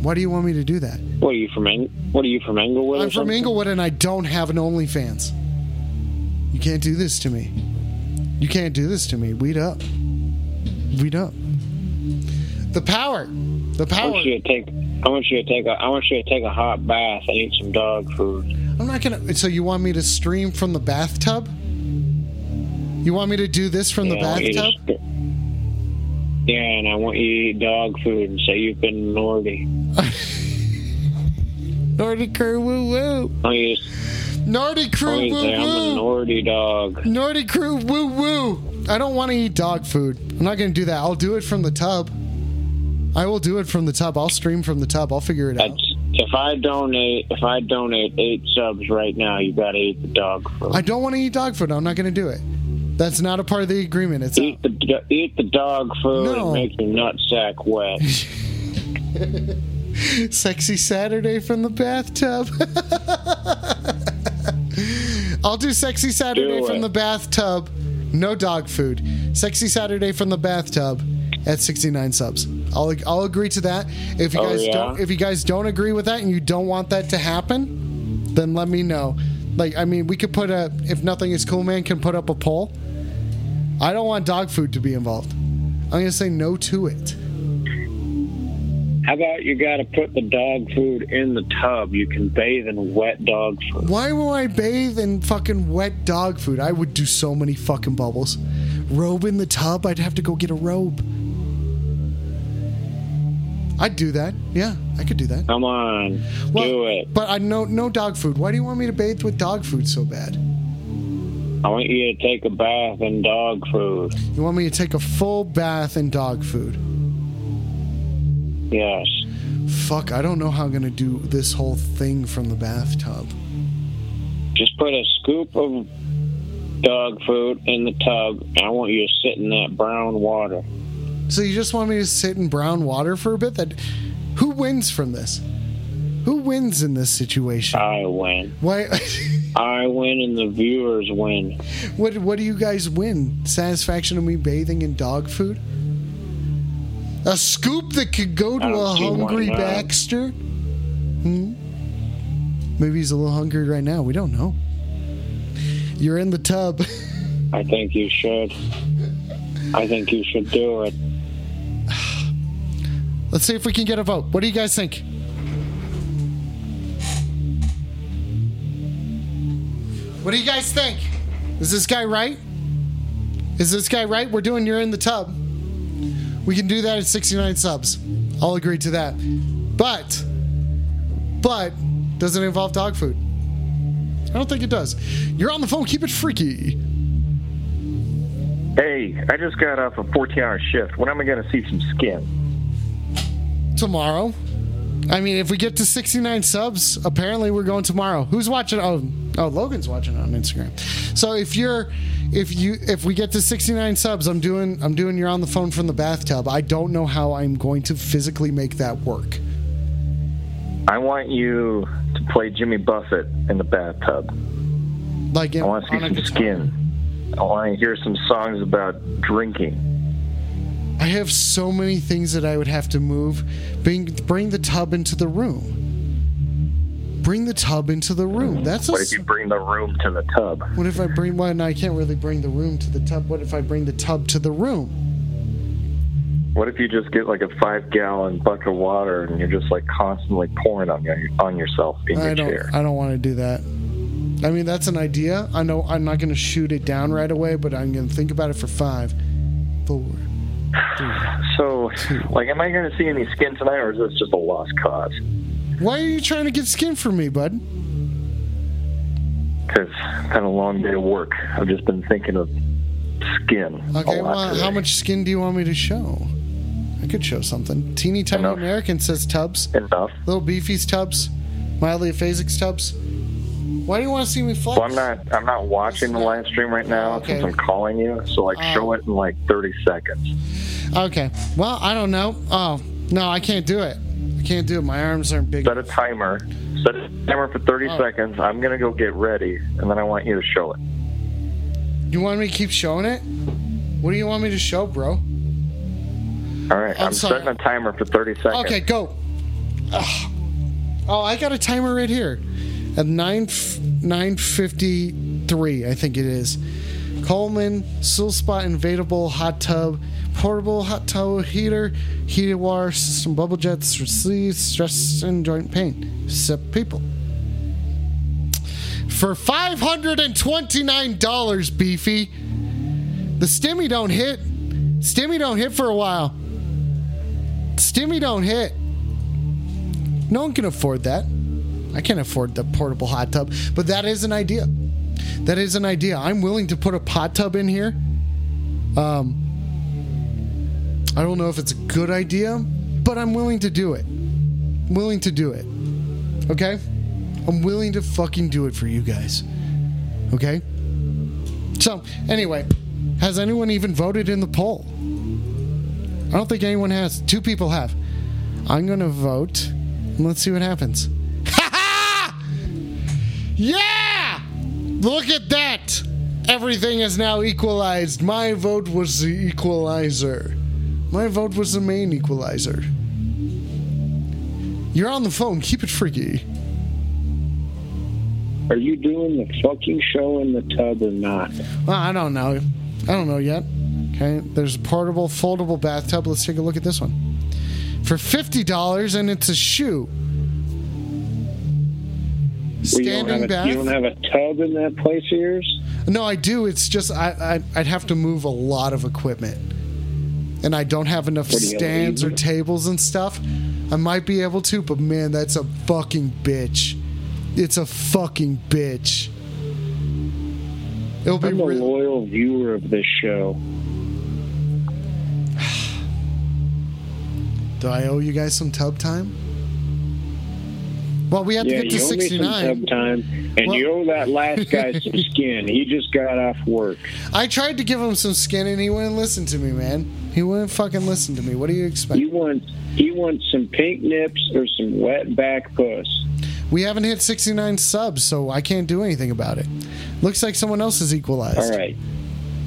Why do you want me to do that? What are you from? Eng- What are you from Englewood? I'm from something? Englewood and I don't have an OnlyFans. You can't do this to me. You can't do this to me. Weed up. Weed up. The power. The power. I want you to take. I want you to take a. I want you to take a hot bath and eat some dog food. I'm not gonna. So you want me to stream from the bathtub? You want me to do this from the Yeah, I want you to bathtub? Yeah, and I want you to eat dog food and say you've been naughty. naughty crew woo woo. I want you to, Nordy I crew to woo I'm a naughty dog. Nordy crew woo woo. I don't want to eat dog food. I'm not gonna do that. I'll do it from the tub. I will do it from the tub. I'll stream from the tub. I'll figure it out. If I donate, if I donate eight subs right now, you got to eat the dog food. I don't want to eat dog food. I'm not going to do it. That's not a part of the agreement. It's Eat the eat the dog food No. and make your nutsack wet. sexy Saturday from the bathtub. I'll do sexy Saturday Do from the bathtub. No dog food. Sexy Saturday from the bathtub. at 69 subs. I'll I'll agree to that. If you Oh, guys yeah? don't if you guys don't agree with that and you don't want that to happen, then let me know. Like I mean, we could put a if nothing is cool, man can put up a poll. I don't want dog food to be involved. I'm gonna say no to it. How about you got to put the dog food in the tub? You can bathe in wet dog food. Why will I bathe in fucking wet dog food? I would do so many fucking bubbles. Robe in the tub? I'd have to go get a robe. I'd do that. Yeah, I could do that. Come on, do it. But I no no dog food. Why do you want me to bathe with dog food so bad? I want you to take a bath in dog food. You want me to take a full bath in dog food? Yes. Fuck, I don't know how I'm gonna do this whole thing from the bathtub. Just put a scoop of dog food in the tub, and I want you to sit in that brown water. So you just want me to sit in brown water for a bit? That who wins from this? Who wins in this situation? I win. Why? I win, and the viewers win. What What do you guys win? Satisfaction of me bathing in dog food? A scoop that could go to a don't see why hungry not. Baxter? Hmm. Maybe he's a little hungry right now. We don't know. You're in the tub. I think you should. I think you should do it. Let's see if we can get a vote. What do you guys think? What do you guys think? Is this guy right? Is this guy right? We're doing you're in the tub. We can do that at 69 subs. I'll agree to that. But, but, does it involve dog food? I don't think it does. You're on the phone. Keep it freaky. Hey, I just got off a 14 hour shift. When am I going to see some skin? Tomorrow. I mean, if we get to 69 subs, apparently we're going tomorrow. Who's watching? Oh, oh, Logan's watching on Instagram. So if you're, if you, if we get to 69 subs, I'm doing, I'm doing. You're on the phone from the bathtub. I don't know how I'm going to physically make that work. I want you to play Jimmy Buffett in the bathtub. Like, I want to see some skin. I want to hear some songs about drinking. I have so many things that I would have to move. Bring, bring the tub into the room. Bring the tub into the room. That's a. What if you bring the room to the tub? What if I bring one? I can't really bring the room to the tub. What if I bring the tub to the room? What if you just get like a five gallon bucket of water and you're just like constantly pouring on your, on yourself in your I don't. chair? I don't want to do that. I mean, that's an idea. I know I'm not going to shoot it down right away, but I'm going to think about it for five, four. So, like, am I going to see any skin tonight, or is this just a lost cause? Why are you trying to get skin from me, bud? Because I've had a long day of work. I've just been thinking of skin. Okay, well, today. how much skin do you want me to show? I could show something. Teeny tiny Enough. American says tubs. Enough. Little beefy's tubs. Mildly aphasics tubs. Why do you want to see me flex? Well, I'm not. I'm not watching the live stream right now Okay. since I'm calling you. So, like, Oh. show it in like 30 seconds. Okay. Well, I don't know. Oh no, I can't do it. I can't do it. My arms aren't big. Set a timer. Set a timer for 30 Oh. seconds. I'm gonna go get ready, and then I want you to show it. You want me to keep showing it? What do you want me to show, bro? All right. I'm I'm, setting a timer for 30 seconds. Okay, go. Ugh. Oh, I got a timer right here. At nine nine fifty three, I think it is. Coleman, Soul Spot Inflatable Hot Tub, Portable Hot Tub Heater, Heated Water System Bubble Jets, Relief Stress and Joint Pain. Sip people. For five hundred and twenty nine dollars, Beefy. The stimmy don't hit. Stimmy don't hit for a while. Stimmy don't hit. No one can afford that. I can't afford the portable hot tub, but that is an idea. That is an idea. I'm willing to put a hot tub in here. Um, I don't know if it's a good idea, but I'm willing to do it. I'm willing to do it. Okay? I'm willing to fucking do it for you guys. Okay? So, anyway, has anyone even voted in the poll? I don't think anyone has. Two people have. I'm going to vote. Let's see what happens. Yeah! Look at that! Everything is now equalized. My vote was the equalizer. My vote was the main equalizer. You're on the phone. Keep it freaky. Are you doing the fucking show in the tub or not? Well, I don't know. I don't know yet. Okay, there's a portable, foldable bathtub. Let's take a look at this one. For fifty dollars, and it's a shoe. Standing bath. you don't have a tub in that place of yours? No, I do. It's just I, I I'd have to move a lot of equipment, and I don't have enough What do you stands or tables and stuff. I might be able to, but man, that's a fucking bitch. It's a fucking bitch. It'll be I'm a re- loyal viewer of this show. Do I owe you guys some tub time? Well, we have yeah, to get to you owe me some 69. time, and you owe that last guy some skin. He just got off work. I tried to give him some skin and he wouldn't listen to me, man. He wouldn't fucking listen to me. What do you expect? He wants he wants some pink nips or some wet back puss. We haven't hit 69 subs, so I can't do anything about it. Looks like someone else is equalized. All right.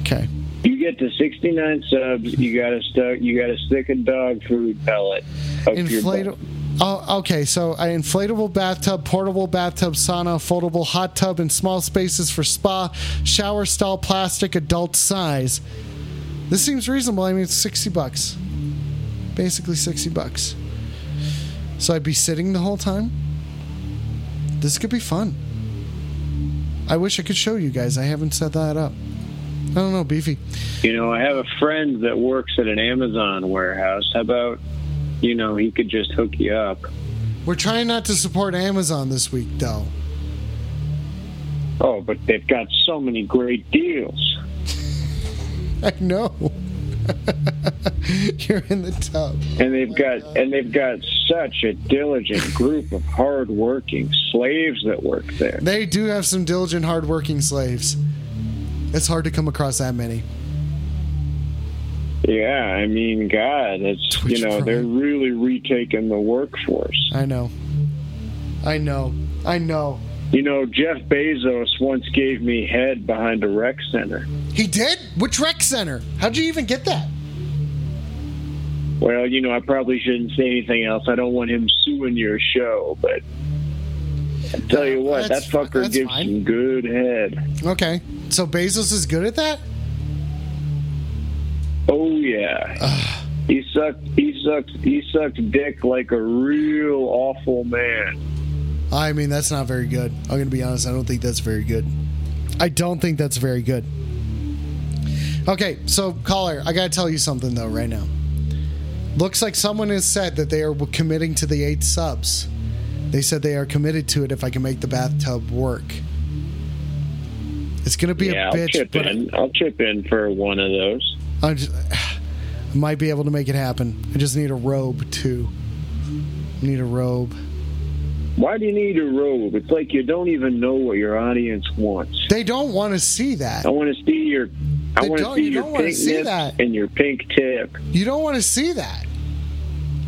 Okay. You get to 69 subs, you got to stuck. You got to stick a dog food pellet up your butt. Oh, okay. So, an inflatable bathtub, portable bathtub, sauna, foldable hot tub, and small spaces for spa, shower stall, plastic, adult size. This seems reasonable. I mean, it's sixty bucks, basically sixty bucks. So I'd be sitting the whole time. This could be fun. I wish I could show you guys. I haven't set that up. I don't know, beefy. You know, I have a friend that works at an Amazon warehouse. How about, you know, he could just hook you up? We're trying not to support Amazon this week, though. Oh, but they've got so many great deals. I know. You're in the tub. And they've got and they've got such a diligent group of hardworking slaves that work there. They do have some diligent, hardworking slaves. It's hard to come across that many. Yeah, I mean, God, it's you know they're really retaking the workforce. I know. I know. I know. You know, Jeff Bezos once gave me head behind a rec center. He did? Which rec center? How'd you even get that? Well, you know, I probably shouldn't say anything else. I don't want him suing your show, but I tell you what, that that's fi- fucker gives fine. some good head. Okay. So Bezos is good at that? Oh yeah. he sucked. He sucked. He sucked dick like a real awful man. I mean, that's not very good. I'm going to be honest. I don't think that's very good. I don't think that's very good. Okay, so caller, I got to tell you something though right now. Looks like someone has said that they are committing to the eight subs. They said they are committed to it if I can make the bathtub work. It's going to be yeah, a I'll bitch, chip but in. I'll chip in for one of those. I, just, I might be able to make it happen. I just need a robe too. Need a robe. Why do you need a robe? It's like you don't even know what your audience wants. They don't want to see that. I want to see your. I They want to see you your pink see that. and your pink tip. You don't want to see that.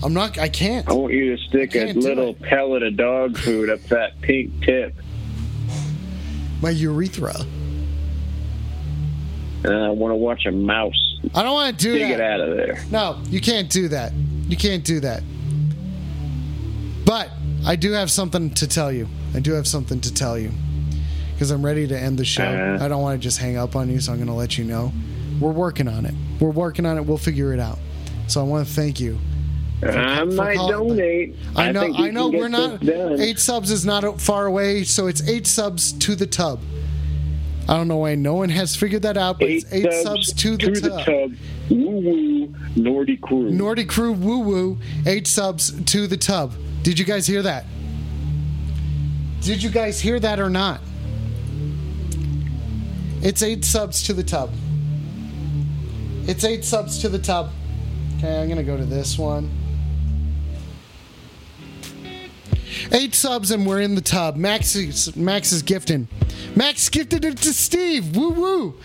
I'm not. I can't. I want you to stick a little pellet of dog food up that pink tip. My urethra. And I want to watch a mouse. I don't want to do that. it out of there. No, you can't do that. You can't do that. But I do have something to tell you. I do have something to tell you. Because I'm ready to end the show. Uh-huh. I don't want to just hang up on you, so I'm going to let you know. We're working on it. We're working on it. We'll figure it out. So I want to thank you. for- I for might donate. I know. you I know. We're not. done. Eight subs is not far away, so it's eight subs to the tub. I don't know why no one has figured that out, but it's eight subs, to the tub. tub. Woo woo, Nordy crew. Nordic Crew Woo Woo, eight subs to the tub. Did you guys hear that? Did you guys hear that or not? It's eight subs to the tub. It's eight subs to the tub. Okay, I'm gonna go to this one. Eight subs and we're in the tub. Max is, Max is gifting. Max gifted it to Steve. Woo woo.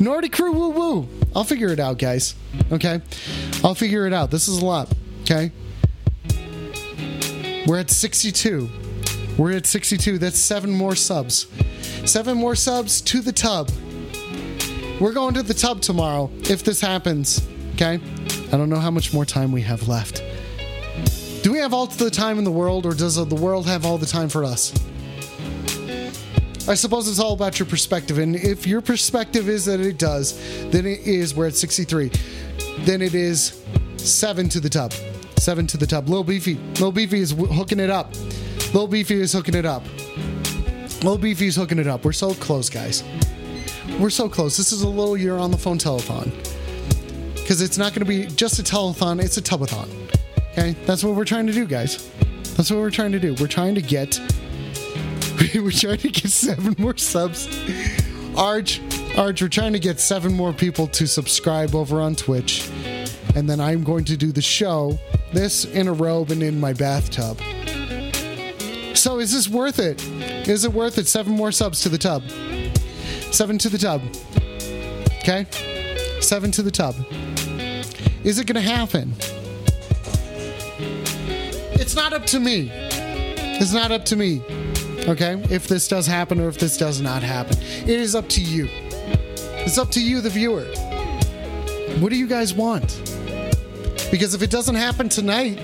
Nordic crew woo woo. I'll figure it out, guys. Okay? I'll figure it out. This is a lot. Okay? We're at 62. We're at 62. That's seven more subs. Seven more subs to the tub. We're going to the tub tomorrow if this happens. Okay? I don't know how much more time we have left. Do we have all the time in the world, or does the world have all the time for us? I suppose it's all about your perspective, and if your perspective is that it does, then it is we're at 63. Then it is seven to the tub, seven to the tub. Lil Beefy, Lil Beefy is w- hooking it up. Lil Beefy is hooking it up. Lil Beefy is hooking it up. We're so close, guys. We're so close. This is a little year on the phone telethon because it's not going to be just a telethon; it's a tubathon. Okay, that's what we're trying to do, guys. That's what we're trying to do. We're trying to get we're trying to get seven more subs. Arch, Arch, we're trying to get seven more people to subscribe over on Twitch. And then I'm going to do the show, this in a robe and in my bathtub. So is this worth it? Is it worth it? Seven more subs to the tub. Seven to the tub. Okay? Seven to the tub. Is it going to happen? It's not up to me. It's not up to me. Okay? If this does happen or if this does not happen, it is up to you. It's up to you, the viewer. What do you guys want? Because if it doesn't happen tonight,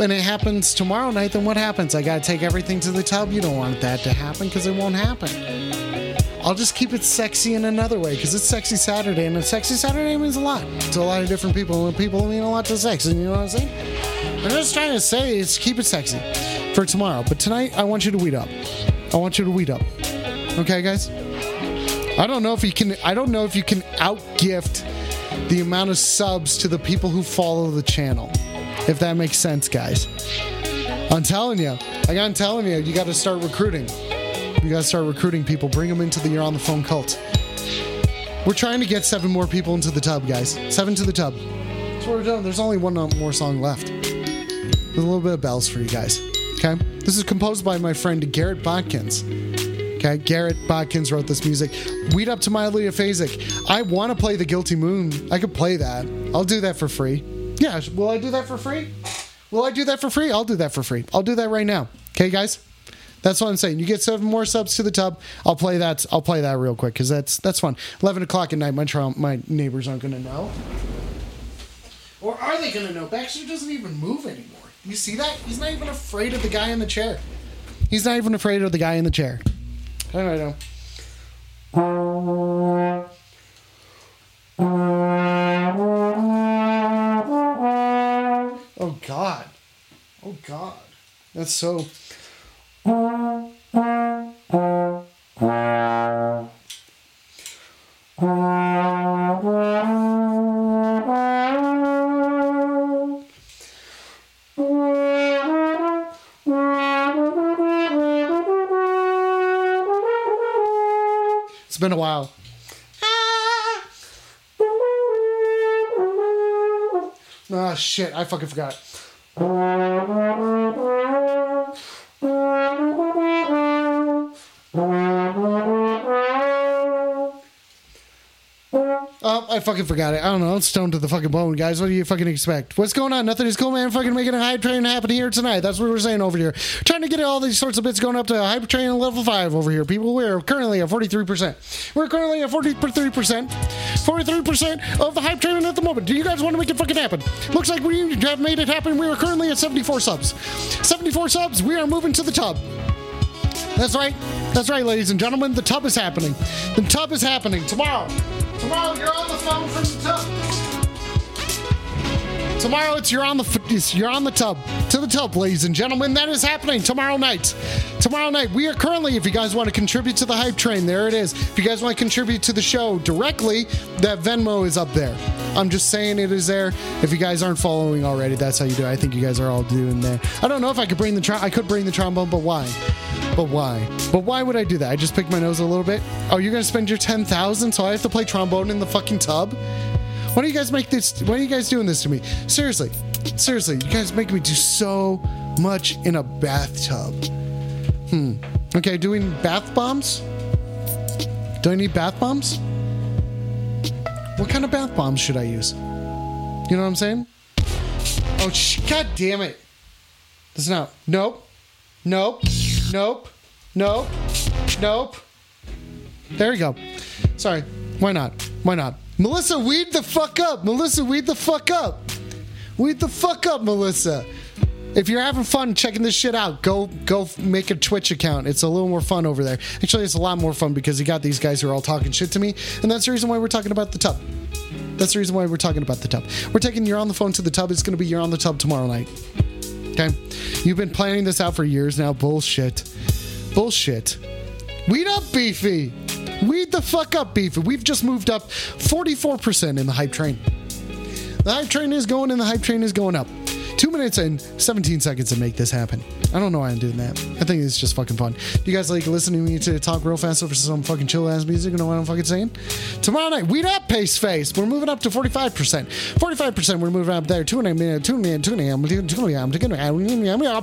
and it happens tomorrow night, then what happens? I gotta take everything to the tub. You don't want that to happen because it won't happen. I'll just keep it sexy in another way because it's Sexy Saturday, and a Sexy Saturday means a lot to a lot of different people, and people mean a lot to sex. And you know what I'm saying? I'm just trying to say is keep it sexy for tomorrow. But tonight, I want you to weed up. I want you to weed up. Okay, guys? I don't know if you can. I don't know if you can outgift the amount of subs to the people who follow the channel. If that makes sense, guys. I'm telling you. Like I'm telling you, you got to start recruiting. You got to start recruiting people. Bring them into the You're on the Phone cult. We're trying to get seven more people into the tub, guys. Seven to the tub. That's what we're doing. There's only one uh, more song left. There's a little bit of bells for you guys. Okay? This is composed by my friend Garrett Bodkins. Okay, Garrett Bodkins wrote this music. Weed up to mildly aphasic. I want to play the Guilty Moon. I could play that. I'll do that for free. Yeah, will I do that for free? Will I do that for free? I'll do that for free. I'll do that right now. Okay, guys. That's what I'm saying. You get seven more subs to the tub. I'll play that. I'll play that real quick because that's that's fun. Eleven o'clock at night. My tri- my neighbors aren't going to know. Or are they going to know? Baxter doesn't even move anymore. You see that? He's not even afraid of the guy in the chair. He's not even afraid of the guy in the chair. I don't know. Oh God. Oh God. That's so. It's been a while. Ah, shit. I fucking forgot. I fucking forgot it. I don't know. It's stoned to the fucking bone, guys. What do you fucking expect? What's going on? Nothing is cool, man. Fucking making a hype train happen here tonight. That's what we're saying over here. Trying to get all these sorts of bits going up to hype train level five over here. People, we're currently at 43%. We're currently at 43%. 43% of the hype train at the moment. Do you guys want to make it fucking happen? Looks like we have made it happen. We are currently at 74 subs. 74 subs. We are moving to the tub. That's right. That's right, ladies and gentlemen. The tub is happening. The tub is happening tomorrow. Tomorrow you're on the phone from the tub. Tomorrow it's you're on the it's you're on the tub to the tub, ladies and gentlemen. That is happening tomorrow night. Tomorrow night we are currently, if you guys want to contribute to the hype train, there it is. If you guys want to contribute to the show directly, that Venmo is up there. I'm just saying it is there. If you guys aren't following already, that's how you do. it. I think you guys are all doing there. I don't know if I could bring the tro- I could bring the trombone, but why? But why? But why would I do that? I just picked my nose a little bit. Oh, you're gonna spend your ten thousand, so I have to play trombone in the fucking tub? Why do you guys make this? Why are you guys doing this to me? Seriously, seriously, you guys make me do so much in a bathtub. Hmm. Okay, doing bath bombs. Do I need bath bombs? What kind of bath bombs should I use? You know what I'm saying? Oh, sh- god damn it! That's not. Nope. Nope. Nope. Nope. Nope. There you go. Sorry. Why not? Why not? Melissa, weed the fuck up. Melissa, weed the fuck up. Weed the fuck up, Melissa. If you're having fun checking this shit out, go go make a Twitch account. It's a little more fun over there. Actually, it's a lot more fun because you got these guys who are all talking shit to me, and that's the reason why we're talking about the tub. That's the reason why we're talking about the tub. We're taking you're on the phone to the tub. It's going to be you're on the tub tomorrow night. Okay, you've been planning this out for years now. Bullshit, bullshit. Weed up, beefy. Weed the fuck up, beefy. We've just moved up 44% in the hype train. The hype train is going and the hype train is going up. Two minutes and 17 seconds to make this happen. I don't know why I'm doing that. I think it's just fucking fun. You guys like listening to me to talk real fast over some fucking chill ass music? You know what I'm fucking saying? Tomorrow night, weed up, pace face. We're moving up to 45%. 45%, we're moving up there. Two and a half, two and a half, two and a half,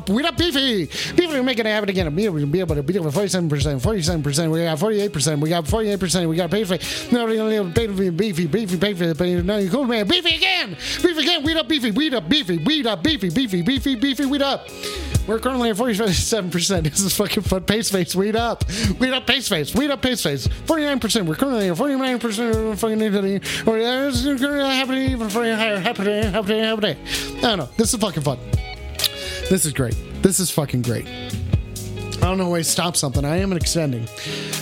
weed up, beefy. Beefy, we're making it happen again. Able to be able to be able 47%, 47%, we got 48%, we got 48%, we got pace face. No, beefy, beefy, beefy, beefy, beefy, no, you cool man. Beefy again, beefy again, weed up, beefy, weed up, beefy, weed up, beefy, beefy, beefy, beefy, beefy, weed up. We're currently at 47%. This is fucking fun. Pace face, weed up. Weed up, pace face. Weed up, pace face. 49%. We're currently at 49% of fucking Italy. Or uh, it's happening even for higher. Happening, happening, happening. I don't know. This is fucking fun. This is great. This is fucking great. I don't know why I stop something. I am extending.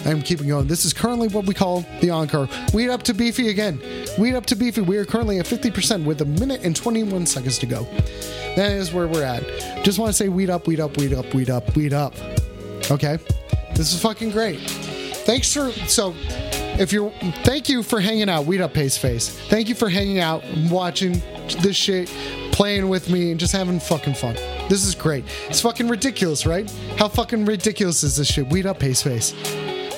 I am keeping going. This is currently what we call the encore. Weed up to beefy again. Weed up to beefy. We are currently at 50% with a minute and 21 seconds to go. That is where we're at. Just want to say weed up, weed up, weed up, weed up, weed up. Okay? This is fucking great. Thanks for so if you're thank you for hanging out, weed up pace face. Thank you for hanging out, watching this shit, playing with me, and just having fucking fun. This is great. It's fucking ridiculous, right? How fucking ridiculous is this shit? Weed up pace face.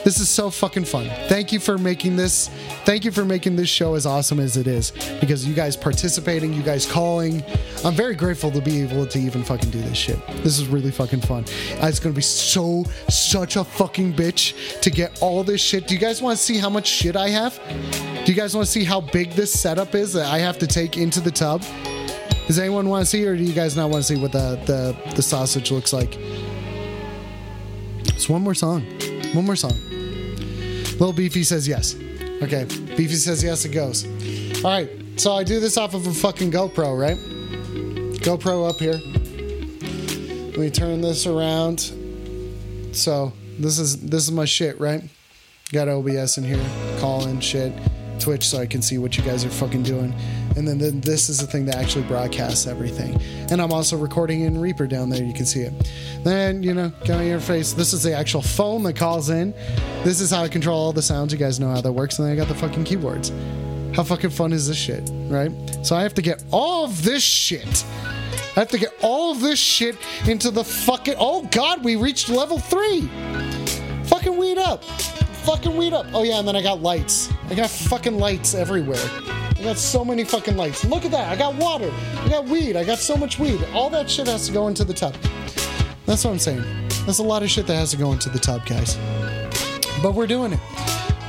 This is so fucking fun. Thank you for making this. Thank you for making this show as awesome as it is because you guys participating, you guys calling. I'm very grateful to be able to even fucking do this shit. This is really fucking fun. Uh, It's gonna be so such a fucking bitch to get all this shit. Do you guys want to see how much shit I have? Do you guys want to see how big this setup is that I have to take into the tub? Does anyone want to see, or do you guys not want to see what the the, the sausage looks like? It's one more song. One more song. Little Beefy says yes. Okay. Beefy says yes, it goes. All right. So I do this off of a fucking GoPro, right? GoPro up here. Let me turn this around. So this is this is my shit, right? Got OBS in here, calling shit, Twitch, so I can see what you guys are fucking doing. And then, this is the thing that actually broadcasts everything. And I'm also recording in Reaper down there. You can see it. Then you know, got my interface. This is the actual phone that calls in. This is how I control all the sounds. You guys know how that works. And then I got the fucking keyboards. How fucking fun is this shit, right? So I have to get all of this shit. I have to get all of this shit into the fucking. Oh God, we reached level three. Fucking weed up. Fucking weed up. Oh yeah, and then I got lights. I got fucking lights everywhere. I got so many fucking lights. Look at that. I got water. I got weed. I got so much weed. All that shit has to go into the tub. That's what I'm saying. That's a lot of shit that has to go into the tub, guys. But we're doing it.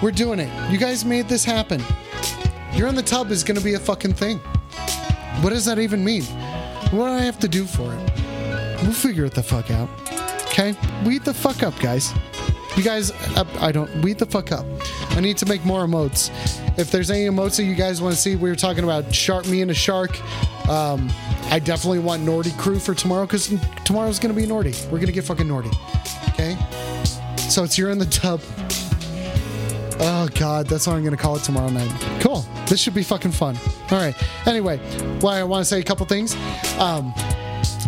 We're doing it. You guys made this happen. You're in the tub is gonna be a fucking thing. What does that even mean? What do I have to do for it? We'll figure it the fuck out. Okay? Weed the fuck up, guys. You guys, I, I don't, weed the fuck up. I need to make more emotes. If there's any emotes that you guys want to see, we were talking about shark, me and a shark. Um, I definitely want Nordy crew for tomorrow because tomorrow's to be Nordy. We're to get fucking Nordy. Okay? So it's you're in the tub. Oh God, that's what I'm gonna call it tomorrow night. Cool. This should be fucking fun. All right. Anyway, well, I want to say a couple things. Um,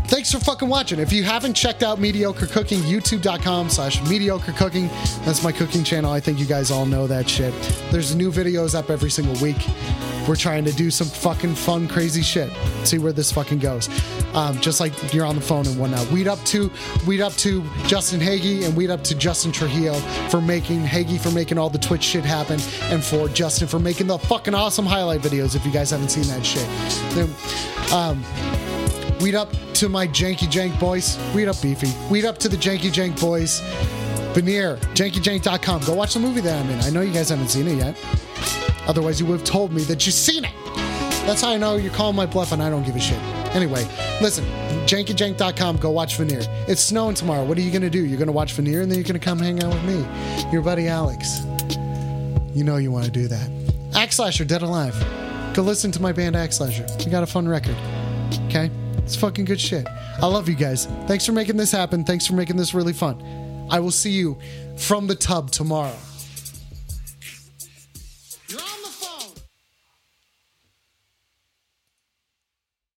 thanks for fucking watching. If you haven't checked out Mediocre Cooking, youtube.com slash mediocre cooking. That's my cooking channel. I think you guys all know that shit. There's new videos up every single week. We're trying to do some fucking fun, crazy shit. See where this fucking goes. Um, just like you're on the phone and whatnot. Weed up to weed up to Justin Hagee and weed up to Justin Trujillo for making Hagee for making all the Twitch shit happen, and for Justin for making the fucking awesome highlight videos. If you guys haven't seen that shit. Um, Weed up to my Janky Jank boys. Weed up Beefy. Weed up to the Janky Jank boys. Veneer, jankyjank.com. Go watch the movie that I'm in. I know you guys haven't seen it yet. Otherwise, you would have told me that you've seen it. That's how I know you're calling my bluff and I don't give a shit. Anyway, listen, jankyjank.com. Go watch Veneer. It's snowing tomorrow. What are you going to do? You're going to watch Veneer and then you're going to come hang out with me, your buddy Alex. You know you want to do that. Axe Slasher, Dead Alive. Go listen to my band Axe Slasher. We got a fun record. Okay? It's fucking good shit. I love you guys. Thanks for making this happen. Thanks for making this really fun. I will see you from the tub tomorrow.